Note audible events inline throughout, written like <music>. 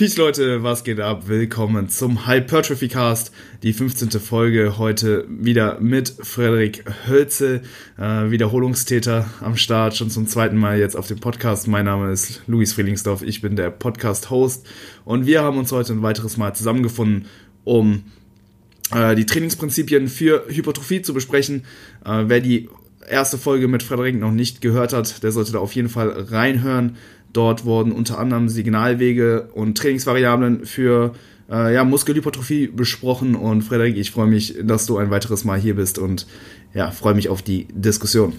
Peace Leute, was geht ab? Willkommen zum Hypertrophy Cast, die 15. Folge heute wieder mit Frederik Hölze, äh, Wiederholungstäter am Start, schon zum zweiten Mal jetzt auf dem Podcast. Mein Name ist Luis Frielingsdorf, ich bin der Podcast-Host und wir haben uns heute ein weiteres Mal zusammengefunden, um äh, die Trainingsprinzipien für Hypertrophie zu besprechen. Äh, wer die erste Folge mit Frederik noch nicht gehört hat, der sollte da auf jeden Fall reinhören. Dort wurden unter anderem Signalwege und Trainingsvariablen für äh, ja, Muskelhypertrophie besprochen. Und Frederik, ich freue mich, dass du ein weiteres Mal hier bist und ja, freue mich auf die Diskussion.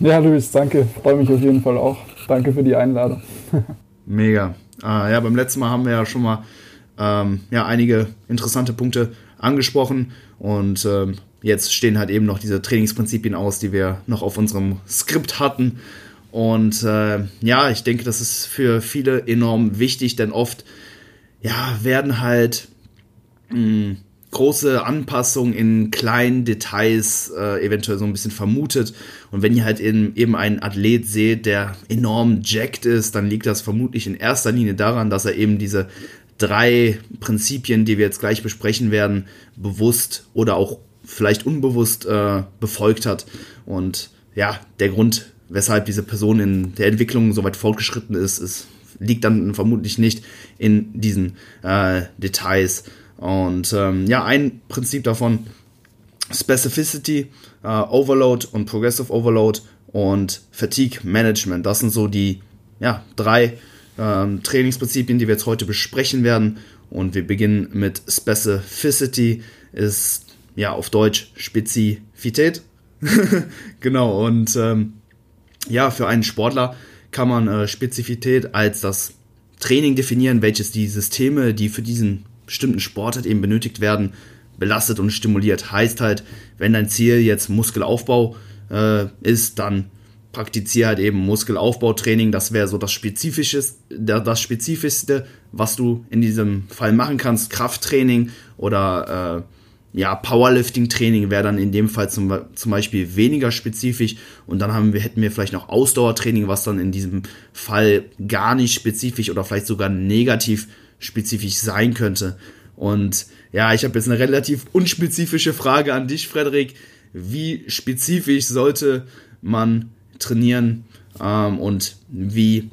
Ja, Luis, danke. Freue mich auf jeden Fall auch. Danke für die Einladung. <laughs> Mega. Ah, ja, beim letzten Mal haben wir ja schon mal ähm, ja, einige interessante Punkte angesprochen und ähm, jetzt stehen halt eben noch diese Trainingsprinzipien aus, die wir noch auf unserem Skript hatten. Und äh, ja, ich denke, das ist für viele enorm wichtig, denn oft ja, werden halt mh, hm, große Anpassungen in kleinen Details äh, eventuell so ein bisschen vermutet. Und wenn ihr halt in, eben einen Athlet seht, der enorm jacked ist, dann liegt das vermutlich in erster Linie daran, dass er eben diese drei Prinzipien, die wir jetzt gleich besprechen werden, bewusst oder auch vielleicht unbewusst äh, befolgt hat. Und ja, der Grund weshalb diese Person in der Entwicklung so weit fortgeschritten ist, ist liegt dann vermutlich nicht in diesen äh, Details. Und ähm, ja, ein Prinzip davon, Specificity, äh, Overload und Progressive Overload und Fatigue Management. Das sind so die ja, drei ähm, Trainingsprinzipien, die wir jetzt heute besprechen werden. Und wir beginnen mit Specificity, ist ja auf Deutsch Spezifität. <laughs> genau, und ähm, ja, für einen Sportler kann man äh, Spezifität als das Training definieren, welches die Systeme, die für diesen bestimmten Sport halt eben benötigt werden, belastet und stimuliert. Heißt halt, wenn dein Ziel jetzt Muskelaufbau äh, ist, dann praktiziere halt eben Muskelaufbautraining. Das wäre so das Spezifischste, das Spezifischste, was du in diesem Fall machen kannst. Krafttraining oder äh, ja, Powerlifting-Training wäre dann in dem Fall zum, zum Beispiel weniger spezifisch und dann haben wir, hätten wir vielleicht noch Ausdauertraining, was dann in diesem Fall gar nicht spezifisch oder vielleicht sogar negativ spezifisch sein könnte. Und ja, ich habe jetzt eine relativ unspezifische Frage an dich, Frederik. Wie spezifisch sollte man trainieren ähm, und wie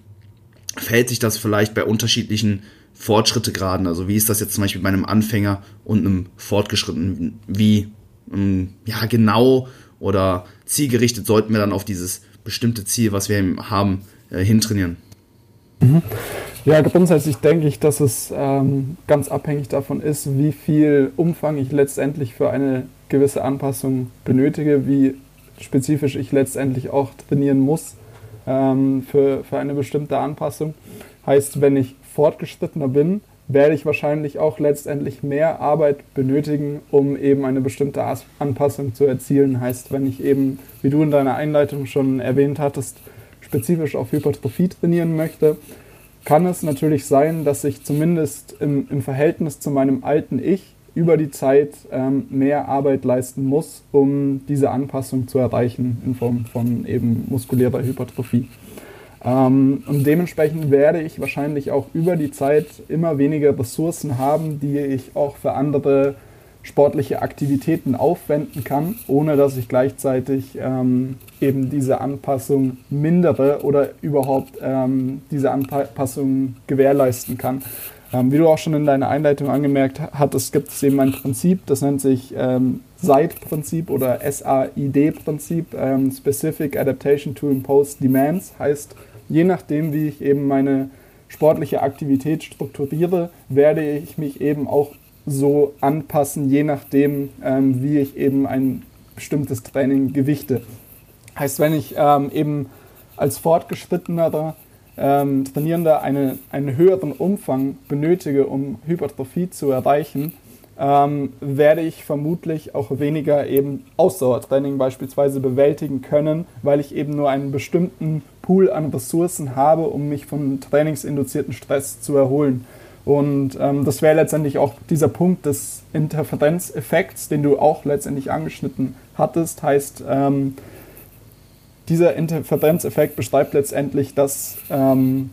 verhält sich das vielleicht bei unterschiedlichen Fortschrittegraden. Also wie ist das jetzt zum Beispiel bei einem Anfänger und einem Fortgeschrittenen? Wie ähm, ja genau oder zielgerichtet sollten wir dann auf dieses bestimmte Ziel, was wir haben, äh, hintrainieren? Mhm. Ja, grundsätzlich denke ich, dass es ähm, ganz abhängig davon ist, wie viel Umfang ich letztendlich für eine gewisse Anpassung benötige, wie spezifisch ich letztendlich auch trainieren muss ähm, für, für eine bestimmte Anpassung. Heißt, wenn ich fortgeschrittener bin, werde ich wahrscheinlich auch letztendlich mehr Arbeit benötigen, um eben eine bestimmte Anpassung zu erzielen. Heißt, wenn ich eben, wie du in deiner Einleitung schon erwähnt hattest, spezifisch auf Hypertrophie trainieren möchte, kann es natürlich sein, dass ich zumindest im, im Verhältnis zu meinem alten Ich über die Zeit ähm, mehr Arbeit leisten muss, um diese Anpassung zu erreichen in Form von eben muskulärer Hypertrophie. Ähm, und dementsprechend werde ich wahrscheinlich auch über die Zeit immer weniger Ressourcen haben, die ich auch für andere sportliche Aktivitäten aufwenden kann, ohne dass ich gleichzeitig ähm, eben diese Anpassung mindere oder überhaupt ähm, diese Anpassung gewährleisten kann. Ähm, wie du auch schon in deiner Einleitung angemerkt hattest, gibt es eben ein Prinzip, das nennt sich ähm, SAID-Prinzip oder SAID-Prinzip, ähm, Specific Adaptation to Impose Demands, heißt, je nachdem, wie ich eben meine sportliche Aktivität strukturiere, werde ich mich eben auch so anpassen, je nachdem, ähm, wie ich eben ein bestimmtes Training gewichte. Heißt, wenn ich ähm, eben als fortgeschrittener ähm, Trainierender eine, einen höheren Umfang benötige, um Hypertrophie zu erreichen, ähm, werde ich vermutlich auch weniger eben Ausdauertraining beispielsweise bewältigen können, weil ich eben nur einen bestimmten Pool an Ressourcen habe, um mich von trainingsinduzierten Stress zu erholen. Und ähm, das wäre letztendlich auch dieser Punkt des Interferenzeffekts, den du auch letztendlich angeschnitten hattest. Heißt, ähm, dieser Interferenzeffekt beschreibt letztendlich, dass ähm,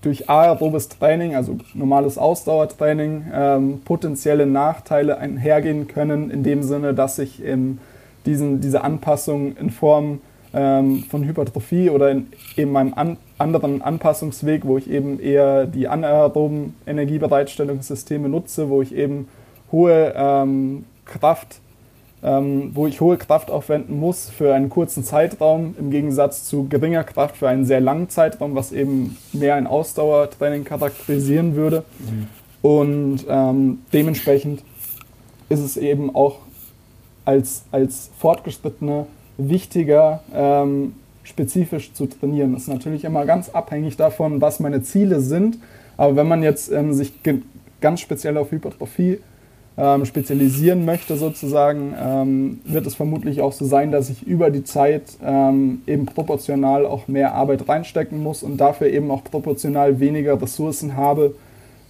durch aerobes Training, also normales Ausdauertraining, ähm, potenzielle Nachteile einhergehen können, in dem Sinne, dass ich in diesen, diese Anpassung in Form ähm, von Hypertrophie oder in eben meinem an, anderen Anpassungsweg, wo ich eben eher die anaeroben Energiebereitstellungssysteme nutze, wo ich eben hohe ähm, Kraft ähm, wo ich hohe Kraft aufwenden muss für einen kurzen Zeitraum, im Gegensatz zu geringer Kraft für einen sehr langen Zeitraum, was eben mehr ein Ausdauertraining charakterisieren würde. Mhm. Und ähm, dementsprechend ist es eben auch als, als Fortgeschrittene wichtiger, ähm, spezifisch zu trainieren. Das ist natürlich immer ganz abhängig davon, was meine Ziele sind. Aber wenn man jetzt ähm, sich ganz speziell auf Hypertrophie ähm, spezialisieren möchte sozusagen, ähm, wird es vermutlich auch so sein, dass ich über die Zeit ähm, eben proportional auch mehr Arbeit reinstecken muss und dafür eben auch proportional weniger Ressourcen habe,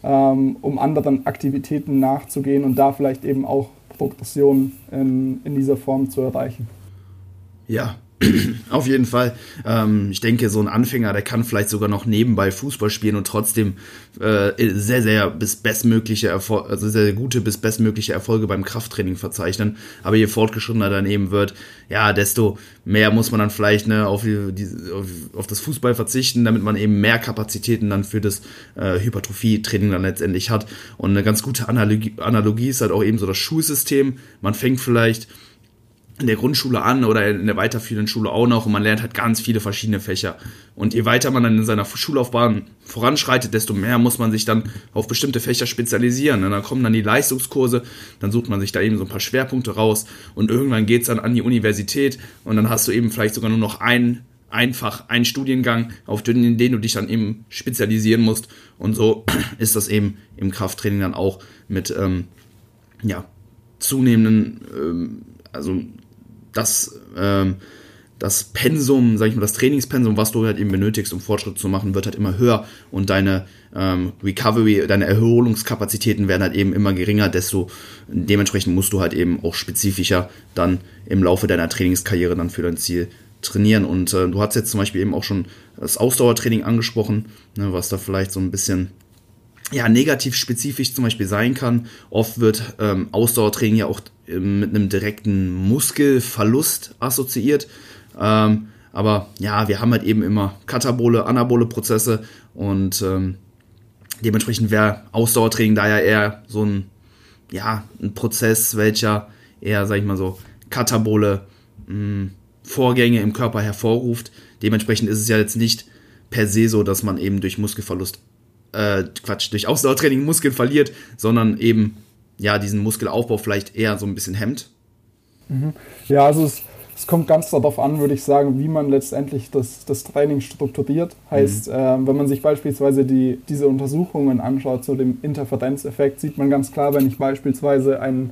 ähm, um anderen Aktivitäten nachzugehen und da vielleicht eben auch Progression in, in dieser Form zu erreichen. Ja, <clears throat> Auf jeden Fall. Ähm, ich denke, so ein Anfänger, der kann vielleicht sogar noch nebenbei Fußball spielen und trotzdem äh, sehr, sehr bis bestmögliche Erfolge, also sehr, gute bis bestmögliche Erfolge beim Krafttraining verzeichnen. Aber je fortgeschrittener daneben wird, ja, desto mehr muss man dann vielleicht ne, auf, die, auf, auf das Fußball verzichten, damit man eben mehr Kapazitäten dann für das äh, Hypertrophie-Training dann letztendlich hat. Und eine ganz gute Analogie, Analogie ist halt auch eben so das Schulsystem. Man fängt vielleicht in der Grundschule an oder in der weiterführenden Schule auch noch und man lernt halt ganz viele verschiedene Fächer. Und je weiter man dann in seiner Schullaufbahn voranschreitet, desto mehr muss man sich dann auf bestimmte Fächer spezialisieren. Und dann kommen dann die Leistungskurse, dann sucht man sich da eben so ein paar Schwerpunkte raus und irgendwann geht's dann an die Universität und dann hast du eben vielleicht sogar nur noch einen einfach einen Studiengang, auf den, den du dich dann eben spezialisieren musst. Und so <clears throat> ist das eben im Krafttraining dann auch mit ähm, ja, zunehmenden, ähm, also das, ähm, das Pensum, sag ich mal, das Trainingspensum, was du halt eben benötigst, um Fortschritt zu machen, wird halt immer höher und deine ähm, Recovery, deine Erholungskapazitäten werden halt eben immer geringer, desto dementsprechend musst du halt eben auch spezifischer dann im Laufe deiner Trainingskarriere dann für dein Ziel trainieren. Und äh, du hast jetzt zum Beispiel eben auch schon das Ausdauertraining angesprochen, ne, was da vielleicht so ein bisschen ja, negativ spezifisch zum Beispiel sein kann. Oft wird ähm, Ausdauertraining ja auch ähm, mit einem direkten Muskelverlust assoziiert. Ähm, aber ja, wir haben halt eben immer katabole, anabole Prozesse und ähm, dementsprechend wäre Ausdauertraining da ja eher so ein, ja, ein Prozess, welcher eher, sag ich mal so, katabole mh, hm, Vorgänge im Körper hervorruft. Dementsprechend ist es ja jetzt nicht per se so, dass man eben durch Muskelverlust äh, Quatsch, durch Ausdauertraining Muskeln verliert, sondern eben ja diesen Muskelaufbau vielleicht eher so ein bisschen hemmt. Mhm. Ja, also es, es, kommt ganz darauf an, würde ich sagen, wie man letztendlich das, das Training strukturiert. Heißt, mhm. äh, wenn man sich beispielsweise die, diese Untersuchungen anschaut zu dem Interferenzeffekt, sieht man ganz klar, wenn ich beispielsweise ein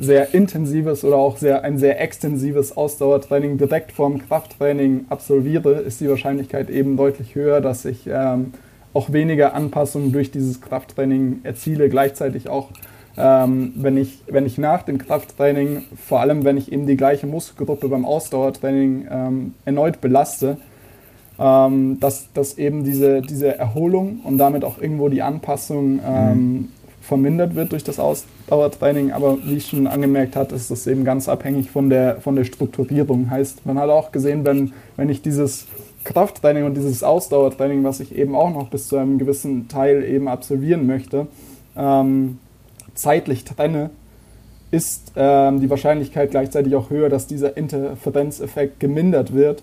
sehr intensives oder auch sehr, ein sehr extensives Ausdauertraining direkt vorm Krafttraining absolviere, ist die Wahrscheinlichkeit eben deutlich höher, dass ich ähm, auch weniger Anpassungen durch dieses Krafttraining erziele. Gleichzeitig auch, ähm, wenn, ich, wenn ich nach dem Krafttraining, vor allem wenn ich eben die gleiche Muskelgruppe beim Ausdauertraining ähm, erneut belaste, ähm, dass, dass eben diese, diese Erholung und damit auch irgendwo die Anpassung ähm, mhm. vermindert wird durch das Ausdauertraining. Aber wie ich schon angemerkt habe, ist das eben ganz abhängig von der, von der Strukturierung. Heißt, man hat auch gesehen, wenn, wenn ich dieses Krafttraining und dieses Ausdauertraining, was ich eben auch noch bis zu einem gewissen Teil eben absolvieren möchte, ähm, zeitlich trenne, ist ähm, die Wahrscheinlichkeit gleichzeitig auch höher, dass dieser Interferenzeffekt gemindert wird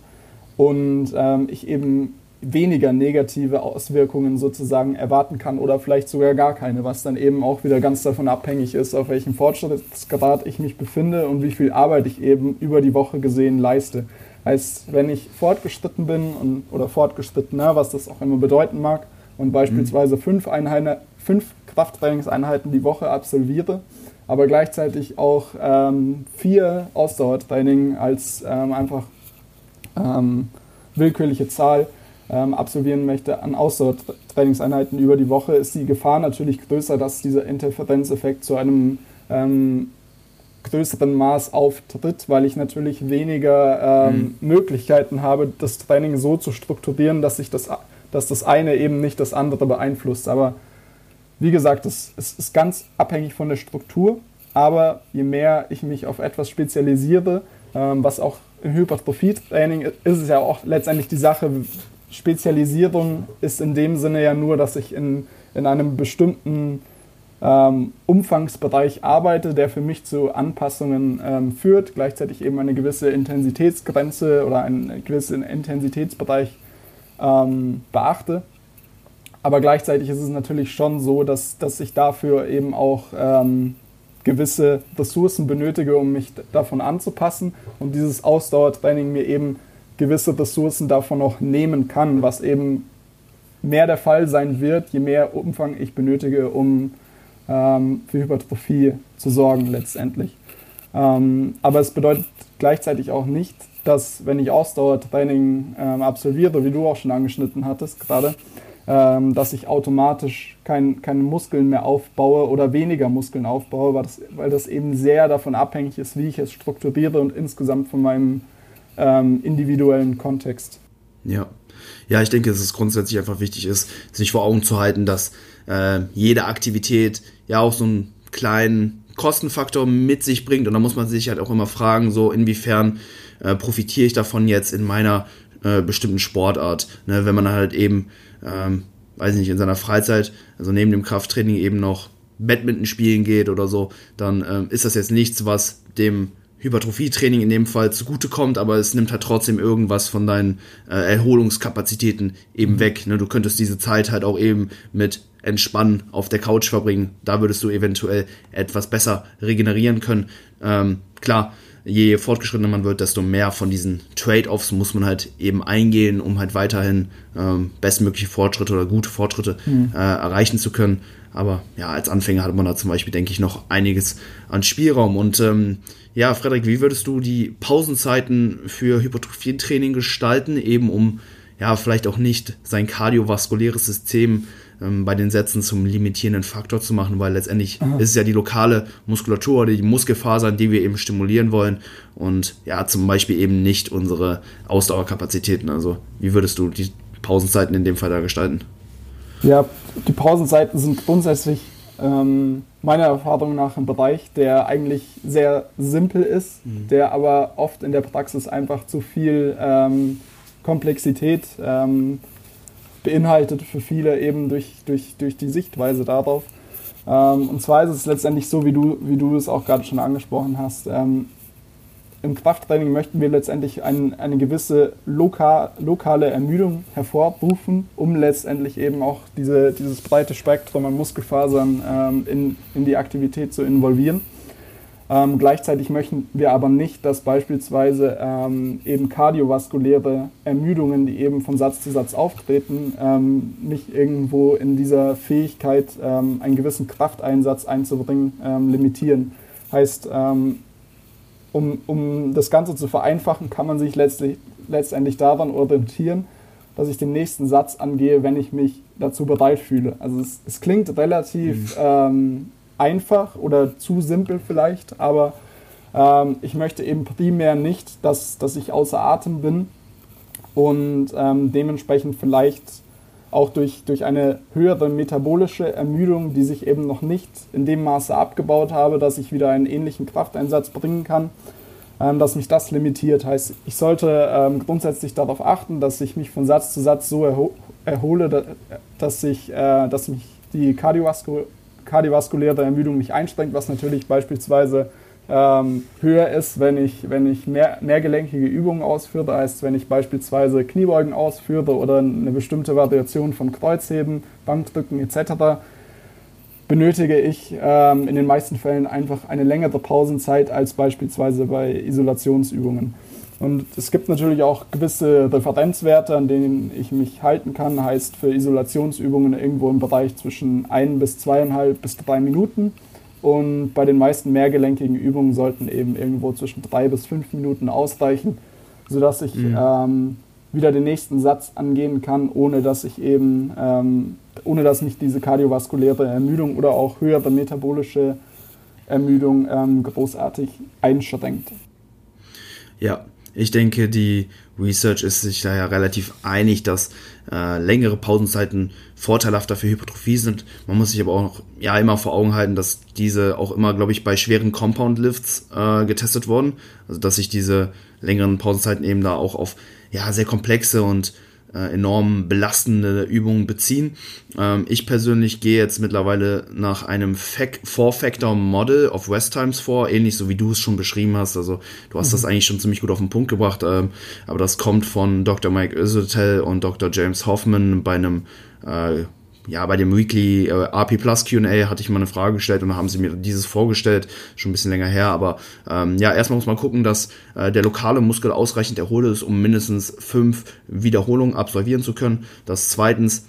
und ähm, ich eben weniger negative Auswirkungen sozusagen erwarten kann oder vielleicht sogar gar keine, was dann eben auch wieder ganz davon abhängig ist, auf welchem Fortschrittsgrad ich mich befinde und wie viel Arbeit ich eben über die Woche gesehen leiste. Heißt, wenn ich fortgeschritten bin und, oder fortgeschrittener, was das auch immer bedeuten mag, und beispielsweise fünf, Einheiten, fünf Krafttrainingseinheiten die Woche absolviere, aber gleichzeitig auch ähm, vier Ausdauertraining als ähm, einfach ähm, willkürliche Zahl ähm, absolvieren möchte an Ausdauertrainingseinheiten über die Woche, ist die Gefahr natürlich größer, dass dieser Interferenzeffekt zu einem ähm, größeren Maß auftritt, weil ich natürlich weniger ähm, mhm. Möglichkeiten habe, das Training so zu strukturieren, dass ich das, dass das eine eben nicht das andere beeinflusst. Aber wie gesagt, es, es ist ganz abhängig von der Struktur. Aber je mehr ich mich auf etwas spezialisiere, ähm, was auch im Hypertrophie-Training ist es ja auch letztendlich die Sache, Spezialisierung ist in dem Sinne ja nur, dass ich in, in einem bestimmten ähm, Umfangsbereich arbeite, der für mich zu Anpassungen ähm, führt, gleichzeitig eben eine gewisse Intensitätsgrenze oder einen gewissen Intensitätsbereich ähm, beachte. Aber gleichzeitig ist es natürlich schon so, dass, dass ich dafür eben auch ähm, gewisse Ressourcen benötige, um mich davon anzupassen und dieses Ausdauertraining mir eben gewisse Ressourcen davon noch nehmen kann, was eben mehr der Fall sein wird, je mehr Umfang ich benötige, um ähm, für Hypertrophie zu sorgen letztendlich. Ähm, aber es bedeutet gleichzeitig auch nicht, dass wenn ich Ausdauertraining ähm, absolviere, wie du auch schon angeschnitten hattest gerade, ähm, dass ich automatisch kein, keine Muskeln mehr aufbaue oder weniger Muskeln aufbaue, weil das, weil das eben sehr davon abhängig ist, wie ich es strukturiere und insgesamt von meinem ähm, individuellen Kontext. Ja. Ja, ich denke, dass es grundsätzlich einfach wichtig ist, sich vor Augen zu halten, dass äh, jede Aktivität ja auch so einen kleinen Kostenfaktor mit sich bringt. Und da muss man sich halt auch immer fragen, so inwiefern äh, profitiere ich davon jetzt in meiner äh, bestimmten Sportart. Ne? Wenn man halt eben, ähm, weiß nicht, in seiner Freizeit, also neben dem Krafttraining eben noch Badminton spielen geht oder so, dann ähm, ist das jetzt nichts, was dem Hypertrophietraining in dem Fall zugutekommt, aber es nimmt halt trotzdem irgendwas von deinen äh, Erholungskapazitäten eben mhm. weg. Ne? Du könntest diese Zeit halt auch eben mit Entspannen auf der Couch verbringen. Da würdest du eventuell etwas besser regenerieren können. Ähm, klar, je fortgeschrittener man wird, desto mehr von diesen Trade-offs muss man halt eben eingehen, um halt weiterhin ähm, bestmögliche Fortschritte oder gute Fortschritte mhm. äh, erreichen zu können. Aber ja, als Anfänger hat man da zum Beispiel, denke ich, noch einiges an Spielraum. Und ähm, ja, Frederik, wie würdest du die Pausenzeiten für Hypertrophietraining gestalten, eben um ja vielleicht auch nicht sein kardiovaskuläres System ähm, bei den Sätzen zum limitierenden Faktor zu machen, weil letztendlich Aha. ist es ja die lokale Muskulatur oder die Muskelfasern, die wir eben stimulieren wollen und ja, zum Beispiel eben nicht unsere Ausdauerkapazitäten. Also, wie würdest du die Pausenzeiten in dem Fall da gestalten? Ja, die Pausenzeiten sind grundsätzlich ähm, meiner Erfahrung nach ein Bereich, der eigentlich sehr simpel ist, mhm. der aber oft in der Praxis einfach zu viel ähm, Komplexität ähm, beinhaltet für viele eben durch, durch, durch die Sichtweise darauf. Ähm, und zwar ist es letztendlich so, wie du, wie du es auch gerade schon angesprochen hast. Ähm, im Krafttraining möchten wir letztendlich ein, eine gewisse loka, lokale Ermüdung hervorrufen, um letztendlich eben auch diese, dieses breite Spektrum an Muskelfasern ähm, in, in die Aktivität zu involvieren. Ähm, gleichzeitig möchten wir aber nicht, dass beispielsweise ähm, eben kardiovaskuläre Ermüdungen, die eben von Satz zu Satz auftreten, ähm, nicht irgendwo in dieser Fähigkeit, ähm, einen gewissen Krafteinsatz einzubringen, ähm, limitieren. Heißt, ähm, um, um das Ganze zu vereinfachen, kann man sich letztlich, letztendlich daran orientieren, dass ich den nächsten Satz angehe, wenn ich mich dazu bereit fühle. Also es, es klingt relativ mhm. ähm, einfach oder zu simpel vielleicht, aber ähm, ich möchte eben primär nicht, dass, dass ich außer Atem bin und ähm, dementsprechend vielleicht auch durch, durch eine höhere metabolische Ermüdung, die sich eben noch nicht in dem Maße abgebaut habe, dass ich wieder einen ähnlichen Krafteinsatz bringen kann, ähm, dass mich das limitiert. Heißt, ich sollte ähm, grundsätzlich darauf achten, dass ich mich von Satz zu Satz so erho erhole, dass, ich, äh, dass mich die kardiovasku kardiovaskuläre Ermüdung nicht einschränkt, was natürlich beispielsweise ähm, höher ist, wenn ich, wenn ich mehr, mehrgelenkige Übungen ausführe, als wenn ich beispielsweise Kniebeugen ausführe oder eine bestimmte Variation von Kreuzheben, Bankdrücken etc., benötige ich ähm, in den meisten Fällen einfach eine längere Pausenzeit als beispielsweise bei Isolationsübungen. Und es gibt natürlich auch gewisse Referenzwerte, an denen ich mich halten kann. Heißt für Isolationsübungen irgendwo im Bereich zwischen ein bis zweieinhalb bis drei Minuten. Und bei den meisten mehrgelenkigen Übungen sollten eben irgendwo zwischen drei bis fünf Minuten ausreichen, sodass ich mhm. ähm, wieder den nächsten Satz angehen kann, ohne dass ich eben, ähm, ohne dass mich diese kardiovaskuläre Ermüdung oder auch höhere metabolische Ermüdung ähm, großartig einschränkt. Ja, Ich denke, die Research ist sich da ja relativ einig, dass äh, längere Pausenzeiten vorteilhafter für Hypertrophie sind. Man muss sich aber auch noch, ja immer vor Augen halten, dass diese auch immer, glaube ich, bei schweren Compound Lifts äh, getestet wurden. Also dass sich diese längeren Pausenzeiten eben da auch auf ja sehr komplexe und äh, enorm belastende Übungen beziehen. Ähm, ich persönlich gehe jetzt mittlerweile nach einem Four-Factor-Model of West Times vor, ähnlich so wie du es schon beschrieben hast. Also du hast mhm. das eigentlich schon ziemlich gut auf den Punkt gebracht, ähm, aber das kommt von Dr. Mike Isotel und Dr. James Hoffman bei einem äh, ja, bei dem Weekly äh, RP Plus QA hatte ich mal eine Frage gestellt und da haben sie mir dieses vorgestellt, schon ein bisschen länger her. Aber ähm, ja, erstmal muss man gucken, dass äh, der lokale Muskel ausreichend erholt ist, um mindestens fünf Wiederholungen absolvieren zu können. Dass zweitens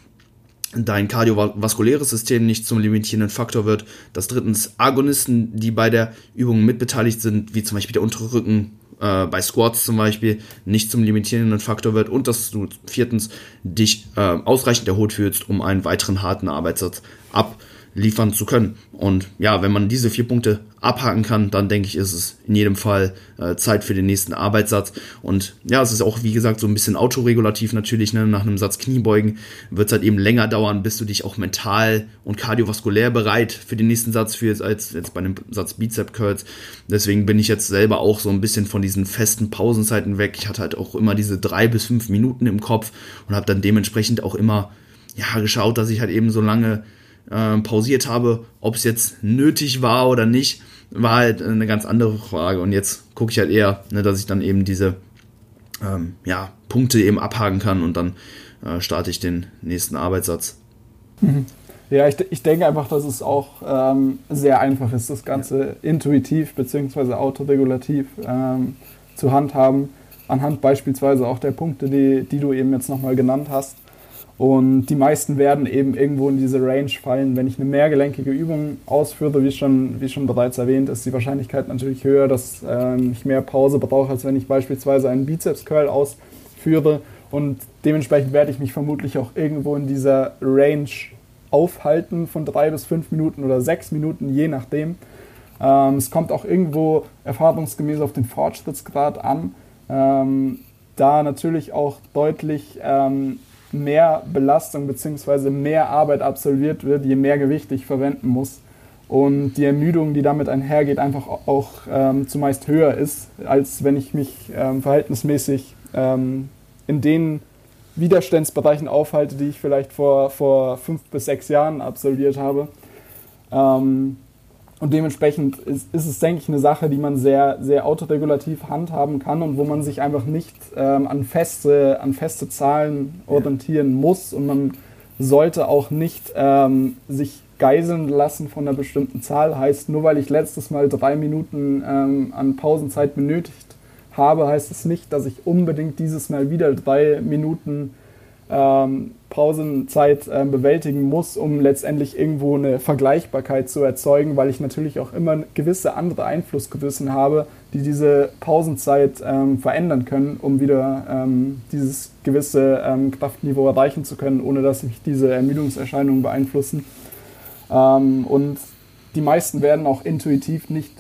dein kardiovaskuläres System nicht zum limitierenden Faktor wird. Dass drittens Agonisten, die bei der Übung mitbeteiligt sind, wie zum Beispiel der untere Rücken, äh, bei Squats zum Beispiel nicht zum limitierenden Faktor wird und dass du viertens dich äh, ausreichend erholt fühlst, um einen weiteren harten Arbeitssatz ab liefern zu können. Und ja, wenn man diese vier Punkte abhaken kann, dann denke ich, ist es in jedem Fall äh, Zeit für den nächsten Arbeitssatz. Und ja, es ist auch, wie gesagt, so ein bisschen autoregulativ natürlich. Ne? Nach einem Satz Kniebeugen wird es halt eben länger dauern, bis du dich auch mental und kardiovaskulär bereit für den nächsten Satz fühlst, als jetzt bei einem Satz Bizep Curls. Deswegen bin ich jetzt selber auch so ein bisschen von diesen festen Pausenzeiten weg. Ich hatte halt auch immer diese drei bis fünf Minuten im Kopf und habe dann dementsprechend auch immer ja, geschaut, dass ich halt eben so lange äh, pausiert habe. Ob es jetzt nötig war oder nicht, war halt eine ganz andere Frage. Und jetzt gucke ich halt eher, ne, dass ich dann eben diese ähm, ja, Punkte eben abhaken kann und dann äh, starte ich den nächsten Arbeitssatz. Mhm. Ja, ich, ich denke einfach, dass es auch ähm, sehr einfach ist, das Ganze ja. intuitiv bzw. autoregulativ ähm, zu handhaben, anhand beispielsweise auch der Punkte, die, die du eben jetzt nochmal genannt hast. Und die meisten werden eben irgendwo in diese Range fallen. Wenn ich eine mehrgelenkige Übung ausführe, wie schon, wie schon bereits erwähnt, ist die Wahrscheinlichkeit natürlich höher, dass ähm, ich mehr Pause brauche, als wenn ich beispielsweise einen Bizeps-Curl ausführe. Und dementsprechend werde ich mich vermutlich auch irgendwo in dieser Range aufhalten von drei bis fünf Minuten oder sechs Minuten, je nachdem. Ähm, es kommt auch irgendwo erfahrungsgemäß auf den Fortschrittsgrad an. Ähm, da natürlich auch deutlich ähm, mehr Belastung bzw. mehr Arbeit absolviert wird, je mehr Gewicht ich verwenden muss. Und die Ermüdung, die damit einhergeht, einfach auch ähm, zumeist höher ist, als wenn ich mich ähm, verhältnismäßig ähm, in den Widerstandsbereichen aufhalte, die ich vielleicht vor, vor fünf bis sechs Jahren absolviert habe. Ähm, und dementsprechend ist, ist, es, denke ich, eine Sache, die man sehr, sehr autoregulativ handhaben kann und wo man sich einfach nicht ähm, an, feste, an feste Zahlen orientieren muss. Und man sollte auch nicht ähm, sich geiseln lassen von einer bestimmten Zahl. Heißt, nur weil ich letztes Mal drei Minuten ähm, an Pausenzeit benötigt habe, heißt es nicht, dass ich unbedingt dieses Mal wieder drei Minuten ähm, Pausenzeit äh, bewältigen muss, um letztendlich irgendwo eine Vergleichbarkeit zu erzeugen, weil ich natürlich auch immer gewisse andere Einflussgewissen habe, die diese Pausenzeit ähm, verändern können, um wieder ähm, dieses gewisse ähm, Kraftniveau erreichen zu können, ohne dass mich diese Ermüdungserscheinungen beeinflussen. Ähm, und die meisten werden auch intuitiv nicht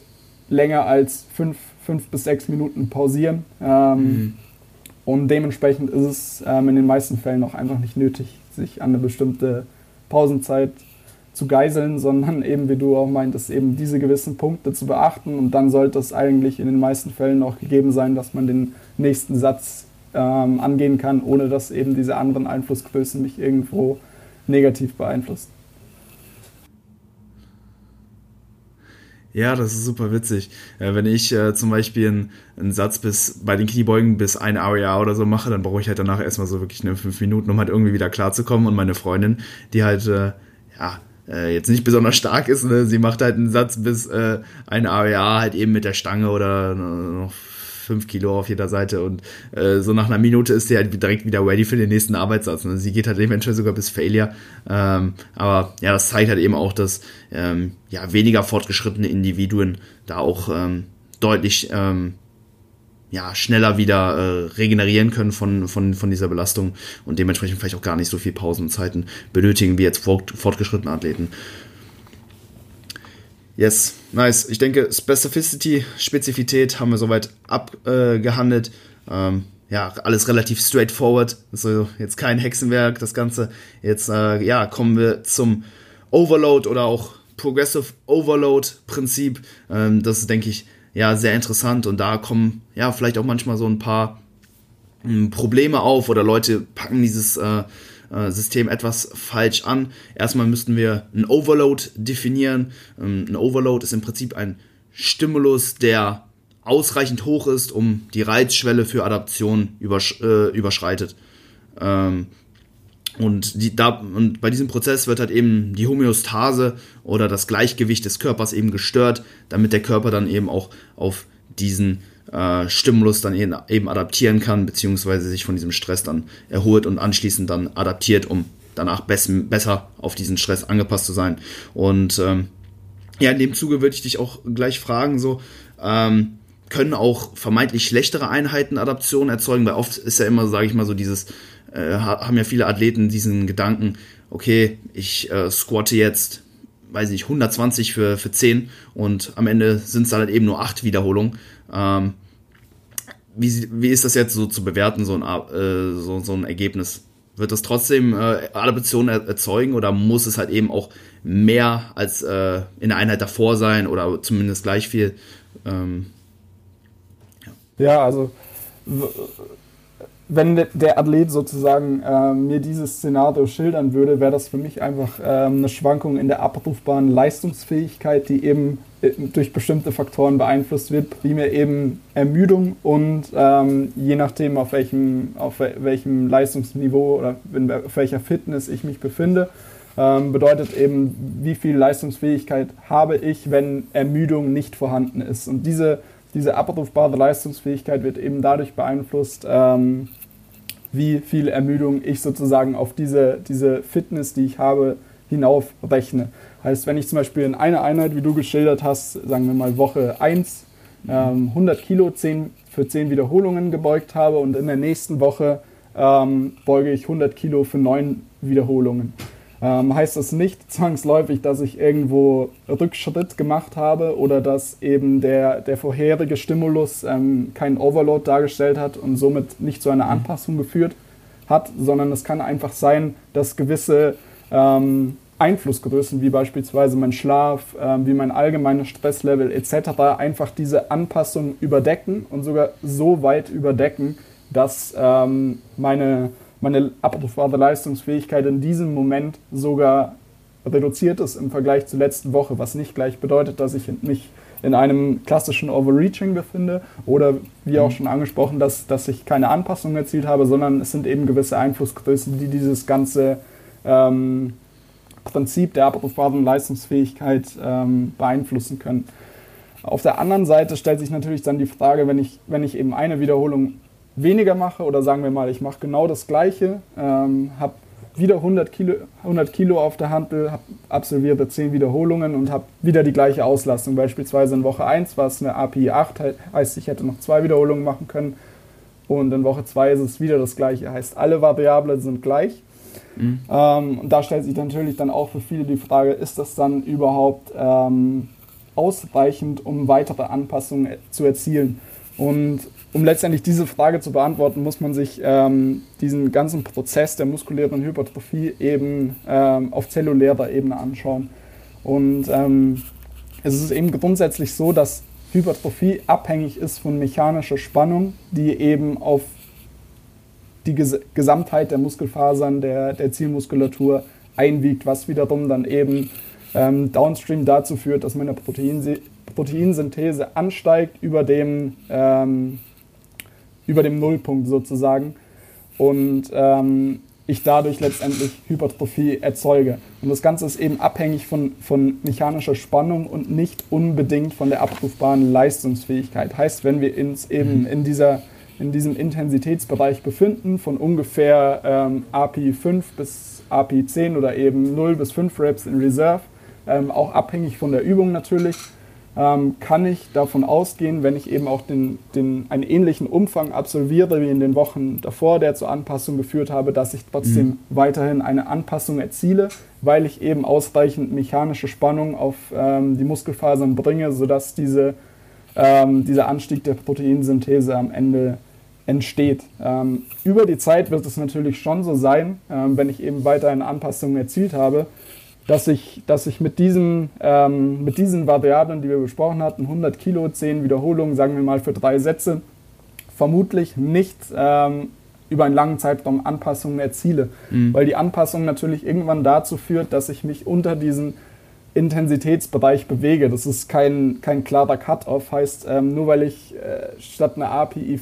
länger als fünf, fünf bis sechs Minuten pausieren. Ähm, mhm und dementsprechend ist es ähm, in den meisten Fällen auch einfach nicht nötig, sich an eine bestimmte Pausenzeit zu geiseln, <laughs> sondern eben, wie du auch meintest, eben diese gewissen Punkte zu beachten. Und dann sollte es eigentlich in den meisten Fällen auch gegeben sein, dass man den nächsten Satz ähm, angehen kann, ohne dass eben diese anderen Einflussgrößen mich irgendwo negativ beeinflussen. Ja, das ist super witzig. Äh, wenn ich äh, zum Beispiel einen, einen, Satz bis bei den Kniebeugen bis ein REA oder so mache, dann brauche ich halt danach erstmal so wirklich eine fünf Minuten, um halt irgendwie wieder klarzukommen. Und meine Freundin, die halt, äh, ja, äh, jetzt nicht besonders stark ist, ne? sie macht halt einen Satz bis äh, ein REA halt eben mit der Stange oder noch 5 Kilo auf jeder Seite und äh, so nach einer Minute ist sie halt direkt wieder ready für den nächsten Arbeitssatz. Und sie geht halt eventuell sogar bis Failure. Ähm, aber ja, das zeigt halt eben auch, dass ähm, ja, weniger fortgeschrittene Individuen da auch ähm, deutlich ähm, ja, schneller wieder äh, regenerieren können von, von, von dieser Belastung und dementsprechend vielleicht auch gar nicht so viel Pausenzeiten benötigen wie jetzt fort, fortgeschrittene Athleten. Yes, nice. Ich denke, Specificity, Spezifität haben wir soweit abgehandelt. Äh, ähm, ja, alles relativ straightforward. Also jetzt kein Hexenwerk, das Ganze. Jetzt äh, ja, kommen wir zum Overload oder auch Progressive Overload Prinzip. Ähm, das ist, denke ich, ja, sehr interessant und da kommen ja vielleicht auch manchmal so ein paar ähm, Probleme auf oder Leute packen dieses äh, System etwas falsch an. Erstmal müssten wir ein Overload definieren. Ähm, ein Overload ist im Prinzip ein Stimulus, der ausreichend hoch ist, um die Reizschwelle für Adaption übersch äh, überschreitet. Ähm, und, die, da, und bei diesem Prozess wird halt eben die Homöostase oder das Gleichgewicht des Körpers eben gestört, damit der Körper dann eben auch auf diesen äh, Stimulus dann eben, eben adaptieren kann, beziehungsweise sich von diesem Stress dann erholt und anschließend dann adaptiert, um danach bess besser auf diesen Stress angepasst zu sein. Und ähm, ja, in dem Zuge würde ich dich auch gleich fragen, so, ähm, können auch vermeintlich schlechtere Einheiten Adaptionen erzeugen, weil oft ist ja immer, sage ich mal, so dieses, äh, haben ja viele Athleten diesen Gedanken, okay, ich äh, squatte jetzt, weiß ich, 120 für, für 10 und am Ende sind es dann halt eben nur 8 Wiederholungen. Ähm, wie, wie ist das jetzt so zu bewerten, so ein, äh, so, so ein Ergebnis? Wird das trotzdem äh, Adaption erzeugen oder muss es halt eben auch mehr als äh, in der Einheit davor sein oder zumindest gleich viel? Ähm, ja, also wenn der Athlet sozusagen äh, mir dieses Szenario schildern würde, wäre das für mich einfach äh, eine Schwankung in der abrufbaren Leistungsfähigkeit, die eben äh, durch bestimmte Faktoren beeinflusst wird, primär eben Ermüdung und ähm, je nachdem, auf welchem, auf welchem Leistungsniveau oder in, auf welcher Fitness ich mich befinde, ähm, bedeutet eben, wie viel Leistungsfähigkeit habe ich, wenn Ermüdung nicht vorhanden ist. Und diese diese abrufbare Leistungsfähigkeit wird eben dadurch beeinflusst, ähm, wie viel Ermüdung ich sozusagen auf diese, diese Fitness, die ich habe, hinaufrechne. Heißt, wenn ich zum Beispiel in einer Einheit, wie du geschildert hast, sagen wir mal Woche 1, ähm, 100 Kilo 10, für 10 Wiederholungen gebeugt habe und in der nächsten Woche ähm, beuge ich 100 Kilo für 9 Wiederholungen ähm, heißt das nicht <laughs> zwangsläufig, dass ich irgendwo Rückschritt gemacht habe oder dass eben der, der vorherige Stimulus ähm, keinen Overload dargestellt hat und somit nicht zu einer mhm. Anpassung geführt hat, sondern es kann einfach sein, dass gewisse ähm, Einflussgrößen, wie beispielsweise mein Schlaf, ähm, wie mein allgemeines Stresslevel etc., einfach diese Anpassung überdecken und sogar so weit überdecken, dass ähm, meine meine abrufbare Leistungsfähigkeit in diesem Moment sogar reduziert ist im Vergleich zur letzten Woche, was nicht gleich bedeutet, dass ich mich in einem klassischen Overreaching befinde oder wie auch mhm. schon angesprochen, dass, dass ich keine Anpassung erzielt habe, sondern es sind eben gewisse Einflussgrößen, die dieses ganze ähm, Prinzip der abrufbaren Leistungsfähigkeit ähm, beeinflussen können. Auf der anderen Seite stellt sich natürlich dann die Frage, wenn ich, wenn ich eben eine Wiederholung weniger mache oder sagen wir mal, ich mache genau das Gleiche, ähm, habe wieder 100 Kilo, 100 Kilo auf der Handel, habe absolvierte 10 Wiederholungen und habe wieder die gleiche Auslastung. Beispielsweise in Woche 1 war es eine API 8, heißt ich hätte noch zwei Wiederholungen machen können. Und in Woche 2 ist es wieder das gleiche, heißt alle Variablen sind gleich. Mhm. Ähm, und da stellt sich natürlich dann auch für viele die Frage, ist das dann überhaupt ähm, ausreichend, um weitere Anpassungen zu erzielen? Und um letztendlich diese Frage zu beantworten, muss man sich ähm, diesen ganzen Prozess der muskulären Hypertrophie eben ähm, auf zellulärer Ebene anschauen. Und ähm, es ist eben grundsätzlich so, dass Hypertrophie abhängig ist von mechanischer Spannung, die eben auf die Ges Gesamtheit der Muskelfasern der, der Zielmuskulatur einwiegt, was wiederum dann eben ähm, downstream dazu führt, dass meine Proteinse Proteinsynthese ansteigt über dem ähm, über dem Nullpunkt sozusagen. Und ähm, ich dadurch letztendlich Hypertrophie erzeuge. Und das Ganze ist eben abhängig von, von mechanischer Spannung und nicht unbedingt von der abrufbaren Leistungsfähigkeit. Heißt, wenn wir uns eben mhm. in, dieser, in diesem Intensitätsbereich befinden, von ungefähr ähm, API 5 bis API 10 oder eben 0 bis 5 Reps in Reserve, ähm, auch abhängig von der Übung natürlich, ähm, kann ich davon ausgehen, wenn ich eben auch den, den, einen ähnlichen Umfang absolviere wie in den Wochen davor, der zur Anpassung geführt habe, dass ich trotzdem mhm. weiterhin eine Anpassung erziele, weil ich eben ausreichend mechanische Spannung auf ähm, die Muskelfasern bringe, sodass diese, ähm, dieser Anstieg der Proteinsynthese am Ende entsteht. Ähm, über die Zeit wird es natürlich schon so sein, ähm, wenn ich eben weiterhin Anpassungen erzielt habe, dass ich, dass ich mit, diesen, ähm, mit diesen Variablen, die wir besprochen hatten, 100 Kilo, 10 Wiederholungen, sagen wir mal für drei Sätze, vermutlich nicht ähm, über einen langen Zeitraum Anpassungen erziele. Mhm. Weil die Anpassung natürlich irgendwann dazu führt, dass ich mich unter diesen Intensitätsbereich bewege. Das ist kein, kein klarer Cut-off. Heißt, ähm, nur weil ich äh, statt einer API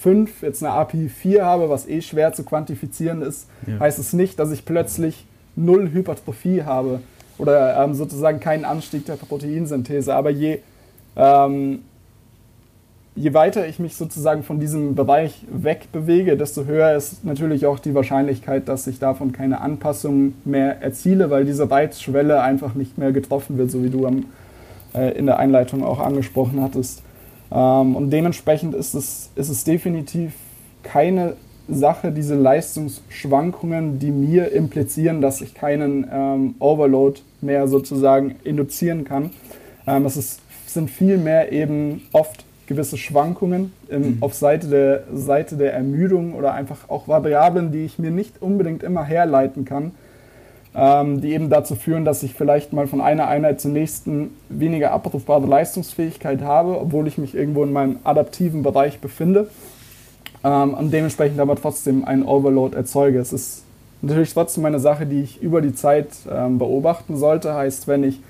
5 jetzt eine API 4 habe, was eh schwer zu quantifizieren ist, ja. heißt es nicht, dass ich plötzlich null Hypertrophie habe oder ähm, sozusagen keinen Anstieg der Proteinsynthese. Aber je ähm, je weiter ich mich sozusagen von diesem Bereich wegbewege, desto höher ist natürlich auch die Wahrscheinlichkeit, dass ich davon keine Anpassungen mehr erziele, weil diese Reizschwelle einfach nicht mehr getroffen wird, so wie du am, äh, in der Einleitung auch angesprochen hattest. Ähm, und dementsprechend ist es, ist es definitiv keine Sache, diese Leistungsschwankungen, die mir implizieren, dass ich keinen ähm, Overload mehr sozusagen induzieren kann. Ähm, es ist, sind vielmehr eben oft gewisse Schwankungen im, mhm. auf Seite der, Seite der Ermüdung oder einfach auch Variablen, die ich mir nicht unbedingt immer herleiten kann, ähm, die eben dazu führen, dass ich vielleicht mal von einer Einheit zur nächsten weniger abrufbare Leistungsfähigkeit habe, obwohl ich mich irgendwo in meinem adaptiven Bereich befinde ähm, und dementsprechend aber trotzdem einen Overload erzeuge. Es ist natürlich trotzdem eine Sache, die ich über die Zeit ähm, beobachten sollte. Heißt, wenn ich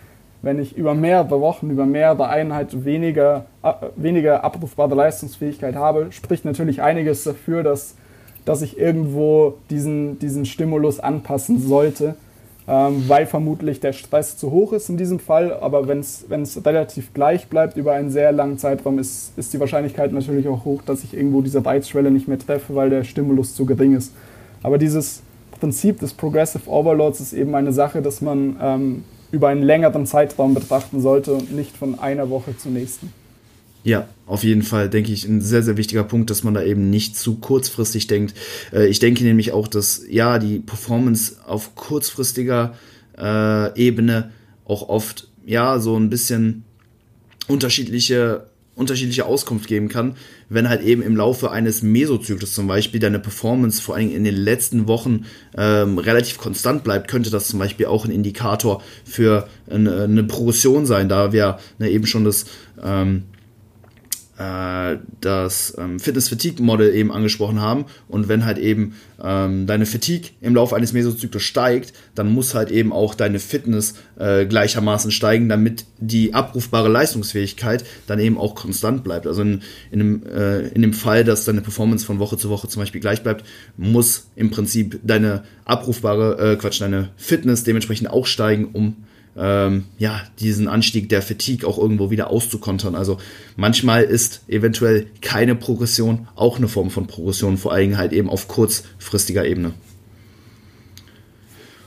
wenn ich über mehrere Wochen, über mehrere Einheiten weniger, äh, weniger abrufbare Leistungsfähigkeit habe, spricht natürlich einiges dafür, dass, dass ich irgendwo diesen, diesen Stimulus anpassen sollte, ähm, weil vermutlich der Stress zu hoch ist in diesem Fall. Aber wenn es relativ gleich bleibt über einen sehr langen Zeitraum, ist, ist die Wahrscheinlichkeit natürlich auch hoch, dass ich irgendwo diese Reizschwelle nicht mehr treffe, weil der Stimulus zu gering ist. Aber dieses Prinzip des Progressive Overloads ist eben eine Sache, dass man ähm, über einen längeren Zeitraum betrachten sollte und nicht von einer Woche zur nächsten. Ja, auf jeden Fall, denke ich, ein sehr, sehr wichtiger Punkt, dass man da eben nicht zu kurzfristig denkt. Äh, ich denke nämlich auch, dass ja, die Performance auf kurzfristiger äh, Ebene auch oft ja so ein bisschen unterschiedliche unterschiedliche Auskunft geben kann, wenn halt eben im Laufe eines Mesozyklus zum Beispiel deine Performance vor allem in den letzten Wochen ähm, relativ konstant bleibt, könnte das zum Beispiel auch ein Indikator für eine, eine Progression sein, da wir ne, eben schon das ähm, äh, das ähm, Fitness-Fatigue-Model eben angesprochen haben. Und wenn halt eben ähm, deine Fatigue im Laufe eines Mesozyklus steigt, dann muss halt eben auch deine Fitness äh, gleichermaßen steigen, damit die abrufbare Leistungsfähigkeit dann eben auch konstant bleibt. Also in, in, dem, äh, in dem Fall, dass deine Performance von Woche zu Woche zum Beispiel gleich bleibt, muss im Prinzip deine abrufbare, äh, Quatsch, deine Fitness dementsprechend auch steigen, um ähm, ja, diesen Anstieg der Fatigue auch irgendwo wieder auszukontern. Also manchmal ist eventuell keine Progression auch eine Form von Progression, vor allem halt eben auf kurzfristiger Ebene.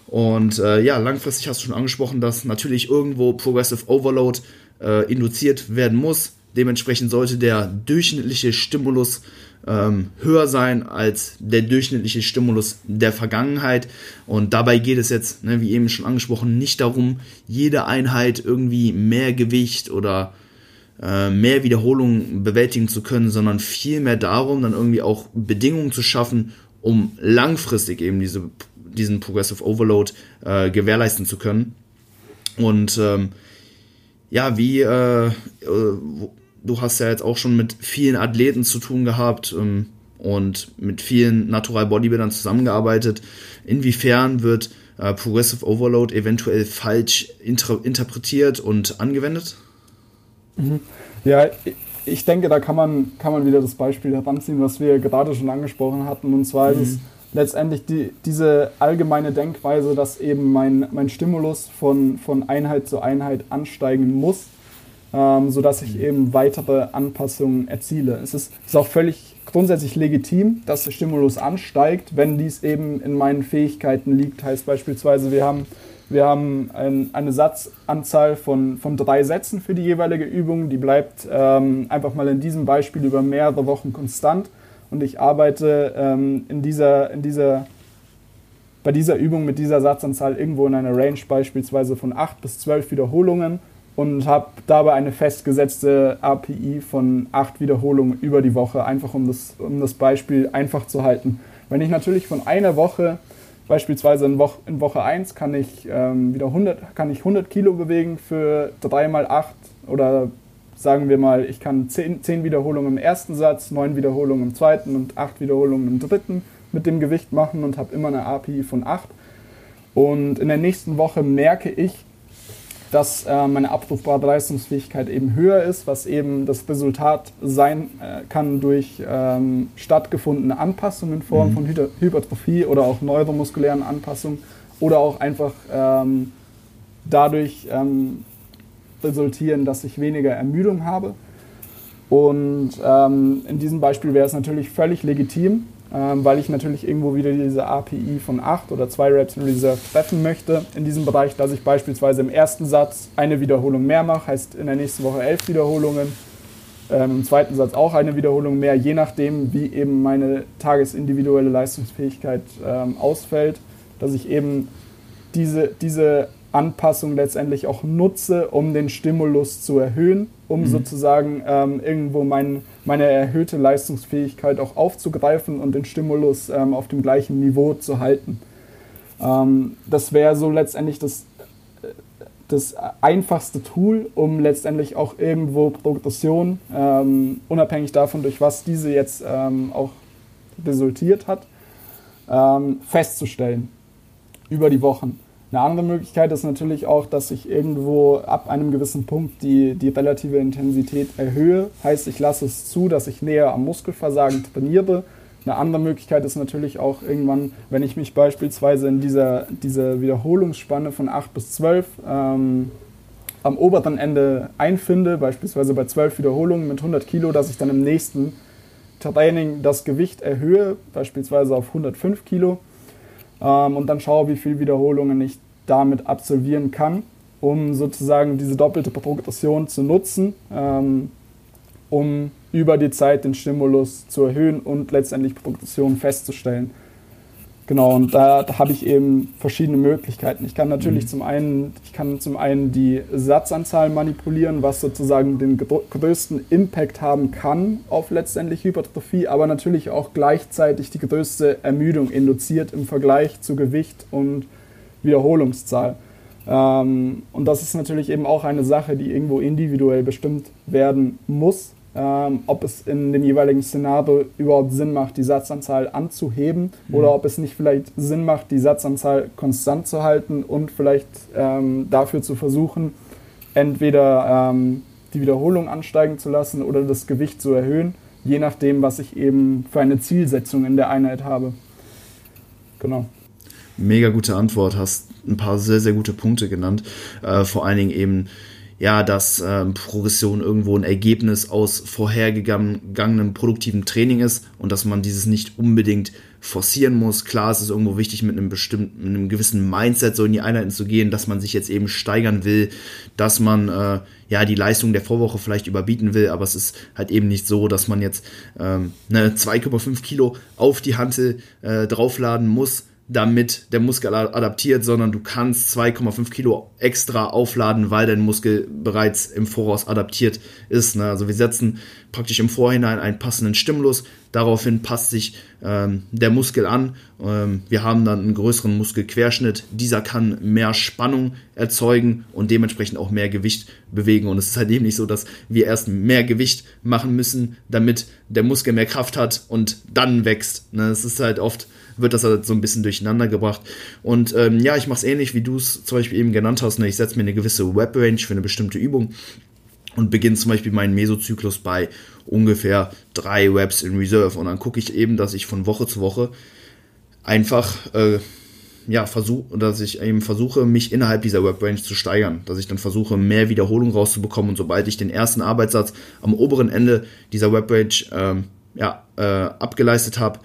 Und äh, ja, langfristig hast du schon angesprochen, dass natürlich irgendwo Progressive Overload äh, induziert werden muss. Dementsprechend sollte der durchschnittliche Stimulus ähm, höher sein als der durchschnittliche Stimulus der Vergangenheit. Und dabei geht es jetzt, ne, wie eben schon angesprochen, nicht darum, jede Einheit irgendwie mehr Gewicht oder äh, mehr Wiederholungen bewältigen zu können, sondern vielmehr darum, dann irgendwie auch Bedingungen zu schaffen, um langfristig eben diese, diesen Progressive Overload äh, gewährleisten zu können. Und ähm, ja, wie äh, äh du hast ja jetzt auch schon mit vielen Athleten zu tun gehabt ähm, und mit vielen Natural Bodybuildern zusammengearbeitet. Inwiefern wird äh, Progressive Overload eventuell falsch inter interpretiert und angewendet? Mhm. Ja, ich denke, da kann man, kann man wieder das Beispiel heranziehen, was wir gerade schon angesprochen hatten. Und zwar mhm. ist es letztendlich die, diese allgemeine Denkweise, dass eben mein, mein Stimulus von, von Einheit zu Einheit ansteigen muss ähm, sodass ich eben weitere Anpassungen erziele. Es ist, ist auch völlig grundsätzlich legitim, dass der Stimulus ansteigt, wenn dies eben in meinen Fähigkeiten liegt. Heißt beispielsweise, wir haben, wir haben ein, eine Satzanzahl von, von drei Sätzen für die jeweilige Übung, die bleibt ähm, einfach mal in diesem Beispiel über mehrere Wochen konstant und ich arbeite ähm, in, dieser, in dieser bei dieser Übung mit dieser Satzanzahl irgendwo in einer Range beispielsweise von 8 bis 12 Wiederholungen und habe dabei eine festgesetzte API von 8 Wiederholungen über die Woche, einfach um das, um das Beispiel einfach zu halten. Wenn ich natürlich von einer Woche, beispielsweise in, Woche, in Woche 1, kann ich, ähm, wieder 100, kann ich 100 Kilo bewegen für 3 mal 8 oder sagen wir mal, ich kann 10, 10 Wiederholungen im ersten Satz, 9 Wiederholungen im zweiten und 8 Wiederholungen im dritten mit dem Gewicht machen und habe immer eine API von 8. Und in der nächsten Woche merke ich, dass äh, meine abrufbare Leistungsfähigkeit eben höher ist, was eben das Resultat sein äh, kann durch ähm, stattgefundene Anpassungen in Form mhm. von Hy Hypertrophie oder auch neuromuskulären Anpassungen oder auch einfach ähm, dadurch ähm, resultieren, dass ich weniger Ermüdung habe. Und ähm, in diesem Beispiel wäre es natürlich völlig legitim, ähm, weil ich natürlich irgendwo wieder diese API von 8 oder 2 Reps in Reserve treffen möchte. In diesem Bereich, dass ich beispielsweise im ersten Satz eine Wiederholung mehr mache, heißt in der nächsten Woche 11 Wiederholungen. Ähm, Im zweiten Satz auch eine Wiederholung mehr, je nachdem, wie eben meine tagesindividuelle Leistungsfähigkeit ähm, ausfällt, dass ich eben diese, diese Anpassung letztendlich auch nutze, um den Stimulus zu erhöhen, um mhm. sozusagen ähm, irgendwo mein, meine erhöhte Leistungsfähigkeit auch aufzugreifen und den Stimulus ähm, auf dem gleichen Niveau zu halten. Ähm, das wäre so letztendlich das, das einfachste Tool, um letztendlich auch irgendwo Progression, ähm, unabhängig davon, durch was diese jetzt ähm, auch resultiert hat, ähm, festzustellen über die Wochen. Eine andere Möglichkeit ist natürlich auch, dass ich irgendwo ab einem gewissen Punkt die, die relative Intensität erhöhe. Heißt, ich lasse es zu, dass ich näher am Muskelversagen trainiere. Eine andere Möglichkeit ist natürlich auch irgendwann, wenn ich mich beispielsweise in dieser, dieser Wiederholungsspanne von 8 bis 12 ähm, am oberen Ende einfinde, beispielsweise bei 12 Wiederholungen mit 100 Kilo, dass ich dann im nächsten Training das Gewicht erhöhe, beispielsweise auf 105 Kilo ähm, und dann schaue, wie viele Wiederholungen ich damit absolvieren kann, um sozusagen diese doppelte Progression zu nutzen, ähm, um über die Zeit den Stimulus zu erhöhen und letztendlich Progression festzustellen. Genau, und da, da habe ich eben verschiedene Möglichkeiten. Ich kann natürlich mhm. zum einen, ich kann zum einen die Satzanzahl manipulieren, was sozusagen den größten Impact haben kann auf letztendlich Hypertrophie, aber natürlich auch gleichzeitig die größte Ermüdung induziert im Vergleich zu Gewicht und Wiederholungszahl. Ähm, und das ist natürlich eben auch eine Sache, die irgendwo individuell bestimmt werden muss ähm, ob es in dem jeweiligen Szenario überhaupt Sinn macht, die Satzanzahl anzuheben mhm. oder ob es nicht vielleicht Sinn macht, die Satzanzahl konstant zu halten und vielleicht ähm, dafür zu versuchen, entweder ähm, die Wiederholung ansteigen zu lassen oder das Gewicht zu erhöhen, je nachdem, was ich eben für eine Zielsetzung in der Einheit habe. Genau. Mega gute Antwort, hast ein paar sehr, sehr gute Punkte genannt. Äh, vor allen Dingen eben ja, dass ähm, Progression irgendwo ein Ergebnis aus vorhergegangenem produktiven Training ist und dass man dieses nicht unbedingt forcieren muss. Klar, es ist irgendwo wichtig, mit einem bestimmten, mit einem gewissen Mindset so in die Einheiten zu gehen, dass man sich jetzt eben steigern will, dass man äh, ja die Leistung der Vorwoche vielleicht überbieten will, aber es ist halt eben nicht so, dass man jetzt ähm, eine 2,5 Kilo auf die Hantel äh, draufladen muss, damit der Muskel adaptiert, sondern du kannst 2,5 Kilo extra aufladen, weil dein Muskel bereits im Voraus adaptiert ist. Ne? Also wir setzen praktisch im Vorhinein einen passenden Stimulus, daraufhin passt sich ähm, der Muskel an. Ähm, wir haben dann einen größeren Muskelquerschnitt, dieser kann mehr Spannung erzeugen und dementsprechend auch mehr Gewicht bewegen. Und es ist halt eben nicht so, dass wir erst mehr Gewicht machen müssen, damit der Muskel mehr Kraft hat und dann wächst. Ne? Es ist halt oft wird das halt so ein bisschen durcheinander gebracht. Und ähm, ja, ich mache es ähnlich, wie du es zum Beispiel eben genannt hast. Ne? Ich setze mir eine gewisse Web-Range für eine bestimmte Übung und beginne zum Beispiel meinen Mesozyklus bei ungefähr drei Webs in Reserve. Und dann gucke ich eben, dass ich von Woche zu Woche einfach äh, ja, versuche, dass ich eben versuche, mich innerhalb dieser Web-Range zu steigern, dass ich dann versuche, mehr Wiederholung rauszubekommen und sobald ich den ersten Arbeitssatz am oberen Ende dieser Web-Range ähm, ja, äh, abgeleistet habe,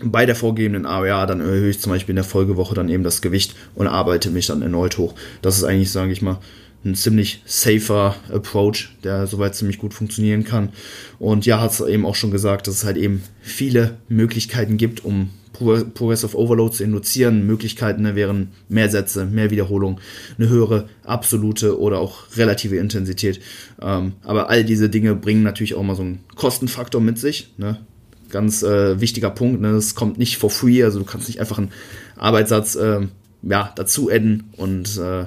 bei der vorgegebenen AOA, dann erhöhe ich zum Beispiel in der Folgewoche dann eben das Gewicht und arbeite mich dann erneut hoch. Das ist eigentlich, sage ich mal, ein ziemlich safer Approach, der soweit ziemlich gut funktionieren kann. Und ja, hat es eben auch schon gesagt, dass es halt eben viele Möglichkeiten gibt, um Progressive Overload zu induzieren. Möglichkeiten ne, wären mehr Sätze, mehr Wiederholung, eine höhere absolute oder auch relative Intensität. Ähm, aber all diese Dinge bringen natürlich auch mal so einen Kostenfaktor mit sich. Ne? Ganz äh, wichtiger Punkt. Ne? Das kommt nicht for free, also du kannst nicht einfach einen Arbeitssatz äh, ja, dazu adden und äh,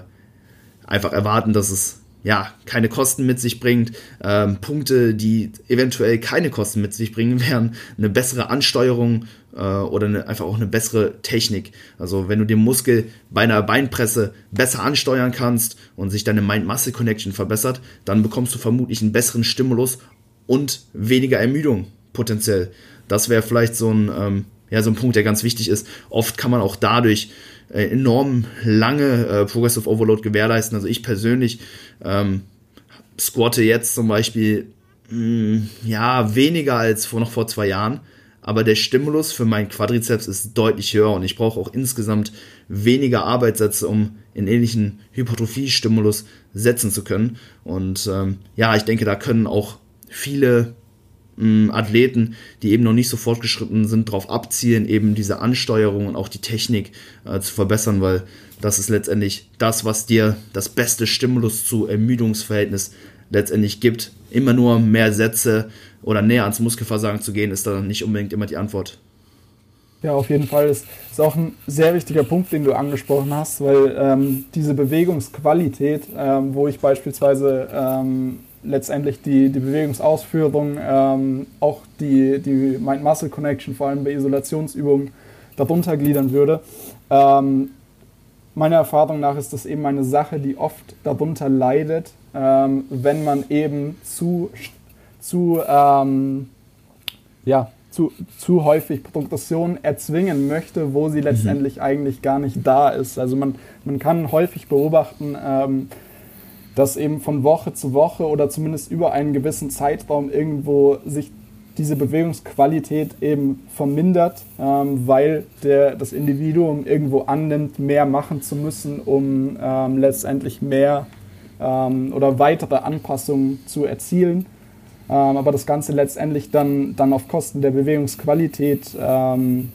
einfach erwarten, dass es ja, keine Kosten mit sich bringt. Ähm, Punkte, die eventuell keine Kosten mit sich bringen, <laughs> wären eine bessere Ansteuerung äh, oder eine, einfach auch eine bessere Technik. Also wenn du den Muskel bei einer Beinpresse besser ansteuern kannst und sich deine Mind-Muscle-Connection verbessert, dann bekommst du vermutlich einen besseren Stimulus und weniger Ermüdung potenziell. Das wäre vielleicht so ein, ähm, ja, so ein Punkt, der ganz wichtig ist. Oft kann man auch dadurch äh, enorm lange äh, Progressive Overload gewährleisten. Also ich persönlich ähm, squatte jetzt zum Beispiel mh, mm, ja weniger als vor noch vor zwei Jahren, aber der Stimulus für meinen Quadrizeps ist deutlich höher und ich brauche auch insgesamt weniger Arbeitssätze, um in ähnlichen Hypertrophie-Stimulus setzen zu können. Und ähm, ja, ich denke, da können auch viele Athleten, die eben noch nicht so fortgeschritten sind, darauf abzielen, eben diese Ansteuerung und auch die Technik äh, zu verbessern, weil das ist letztendlich das, was dir das beste Stimulus zu Ermüdungsverhältnis letztendlich gibt. Immer nur mehr Sätze oder näher ans Muskelversagen zu gehen, ist da nicht unbedingt immer die Antwort. Ja, auf jeden Fall ist, ist auch ein sehr wichtiger Punkt, den du angesprochen hast, weil ähm, diese Bewegungsqualität, ähm, wo ich beispielsweise ähm, letztendlich die, die Bewegungsausführung, ähm, auch die, die Mind-Muscle-Connection, vor allem bei Isolationsübungen, darunter gliedern würde. Ähm, meiner Erfahrung nach ist das eben eine Sache, die oft darunter leidet, ähm, wenn man eben zu, zu, ähm, ja, zu, zu häufig Progression erzwingen möchte, wo sie mhm. letztendlich mhm. eigentlich gar nicht da ist. Also man, man kann häufig beobachten, ähm, dass eben von Woche zu Woche oder zumindest über einen gewissen Zeitraum irgendwo sich diese Bewegungsqualität eben vermindert, ähm, weil der, das Individuum irgendwo annimmt, mehr machen zu müssen, um ähm, letztendlich mehr ähm, oder weitere Anpassungen zu erzielen. Ähm, aber das Ganze letztendlich dann, dann auf Kosten der Bewegungsqualität ähm,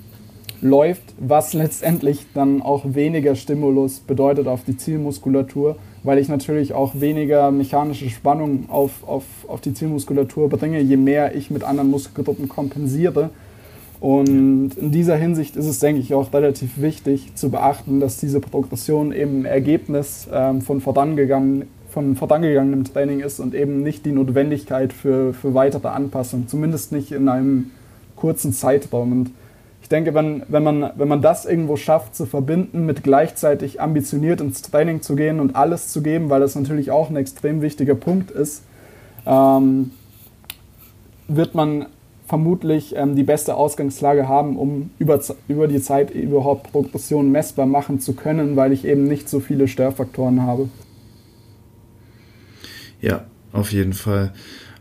läuft, was letztendlich dann auch weniger Stimulus bedeutet auf die Zielmuskulatur weil ich natürlich auch weniger mechanische Spannung auf, auf, auf die Zielmuskulatur bringe, je mehr ich mit anderen Muskelgruppen kompensiere. Und in dieser Hinsicht ist es, denke ich, auch relativ wichtig zu beachten, dass diese Progression eben ein Ergebnis ähm, von, vorangegangen, von vorangegangenem Training ist und eben nicht die Notwendigkeit für, für weitere Anpassungen, zumindest nicht in einem kurzen Zeitraum. Und denke, wenn, wenn, man, wenn man das irgendwo schafft zu verbinden, mit gleichzeitig ambitioniert ins Training zu gehen und alles zu geben, weil das natürlich auch ein extrem wichtiger Punkt ist, ähm, wird man vermutlich ähm, die beste Ausgangslage haben, um über, über die Zeit überhaupt Progression messbar machen zu können, weil ich eben nicht so viele Störfaktoren habe. Ja, auf jeden Fall.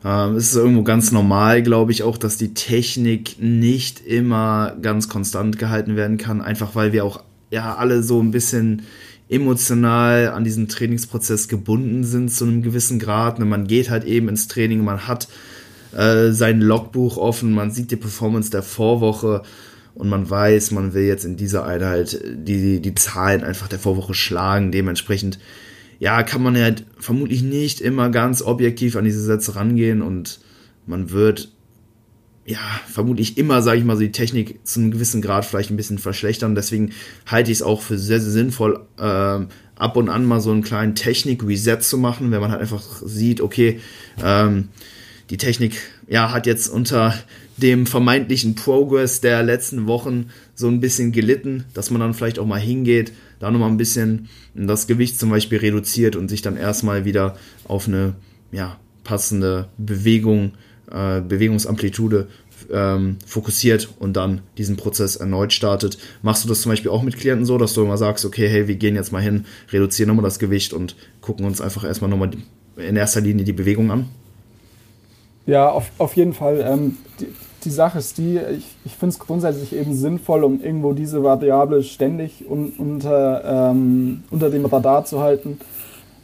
Ähm, es ist irgendwo ganz normal, glaube ich, auch, dass die Technik nicht immer ganz konstant gehalten werden kann, einfach weil wir auch ja alle so ein bisschen emotional an diesen Trainingsprozess gebunden sind zu einem gewissen Grad. Ne, man geht halt eben ins Training, man hat äh, sein Logbuch offen, man sieht die Performance der Vorwoche und man weiß, man will jetzt in dieser Einheit die, die Zahlen einfach der Vorwoche schlagen. Dementsprechend ja, kann man halt vermutlich nicht immer ganz objektiv an diese Sätze rangehen und man wird ja, vermutlich immer, sage ich mal, so die Technik zu einem gewissen Grad vielleicht ein bisschen verschlechtern. Deswegen halte ich es auch für sehr, sehr sinnvoll, äh, ab und an mal so einen kleinen Technik-Reset zu machen, wenn man halt einfach sieht, okay, ähm, die Technik ja, hat jetzt unter dem vermeintlichen Progress der letzten Wochen so ein bisschen gelitten, dass man dann vielleicht auch mal hingeht, da nochmal ein bisschen das Gewicht zum Beispiel reduziert und sich dann erstmal wieder auf eine ja, passende Bewegung, äh, Bewegungsamplitude ähm, fokussiert und dann diesen Prozess erneut startet. Machst du das zum Beispiel auch mit Klienten so, dass du immer sagst, okay, hey, wir gehen jetzt mal hin, reduzieren nochmal das Gewicht und gucken uns einfach erstmal nochmal in erster Linie die Bewegung an? Ja, auf, auf jeden Fall. Ähm, die, die Sache ist die, ich, ich finde es grundsätzlich eben sinnvoll, um irgendwo diese Variable ständig un, unter, ähm, unter dem Radar zu halten.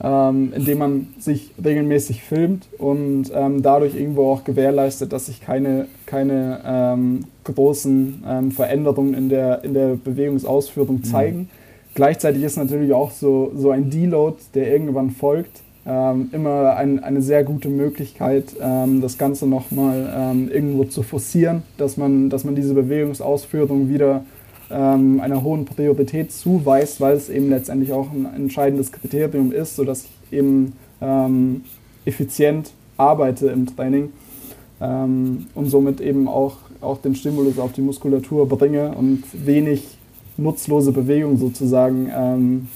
ähm, indem man sich regelmäßig filmt und ähm, dadurch irgendwo auch gewährleistet, dass sich keine, keine ähm, großen ähm, Veränderungen in der, in der Bewegungsausführung mhm. zeigen. Mhm. Gleichzeitig ist natürlich auch so, so ein Deload, der irgendwann folgt, ähm, immer ein, eine sehr gute Möglichkeit, ähm, das Ganze nochmal ähm, irgendwo zu forcieren, dass man, dass man diese Bewegungsausführung wieder ähm, einer hohen Priorität zuweist, weil es eben letztendlich auch ein entscheidendes Kriterium ist, sodass ich eben ähm, effizient arbeite im Training ähm, und somit eben auch, auch den Stimulus auf die Muskulatur bringe und wenig nutzlose Bewegung sozusagen ähm,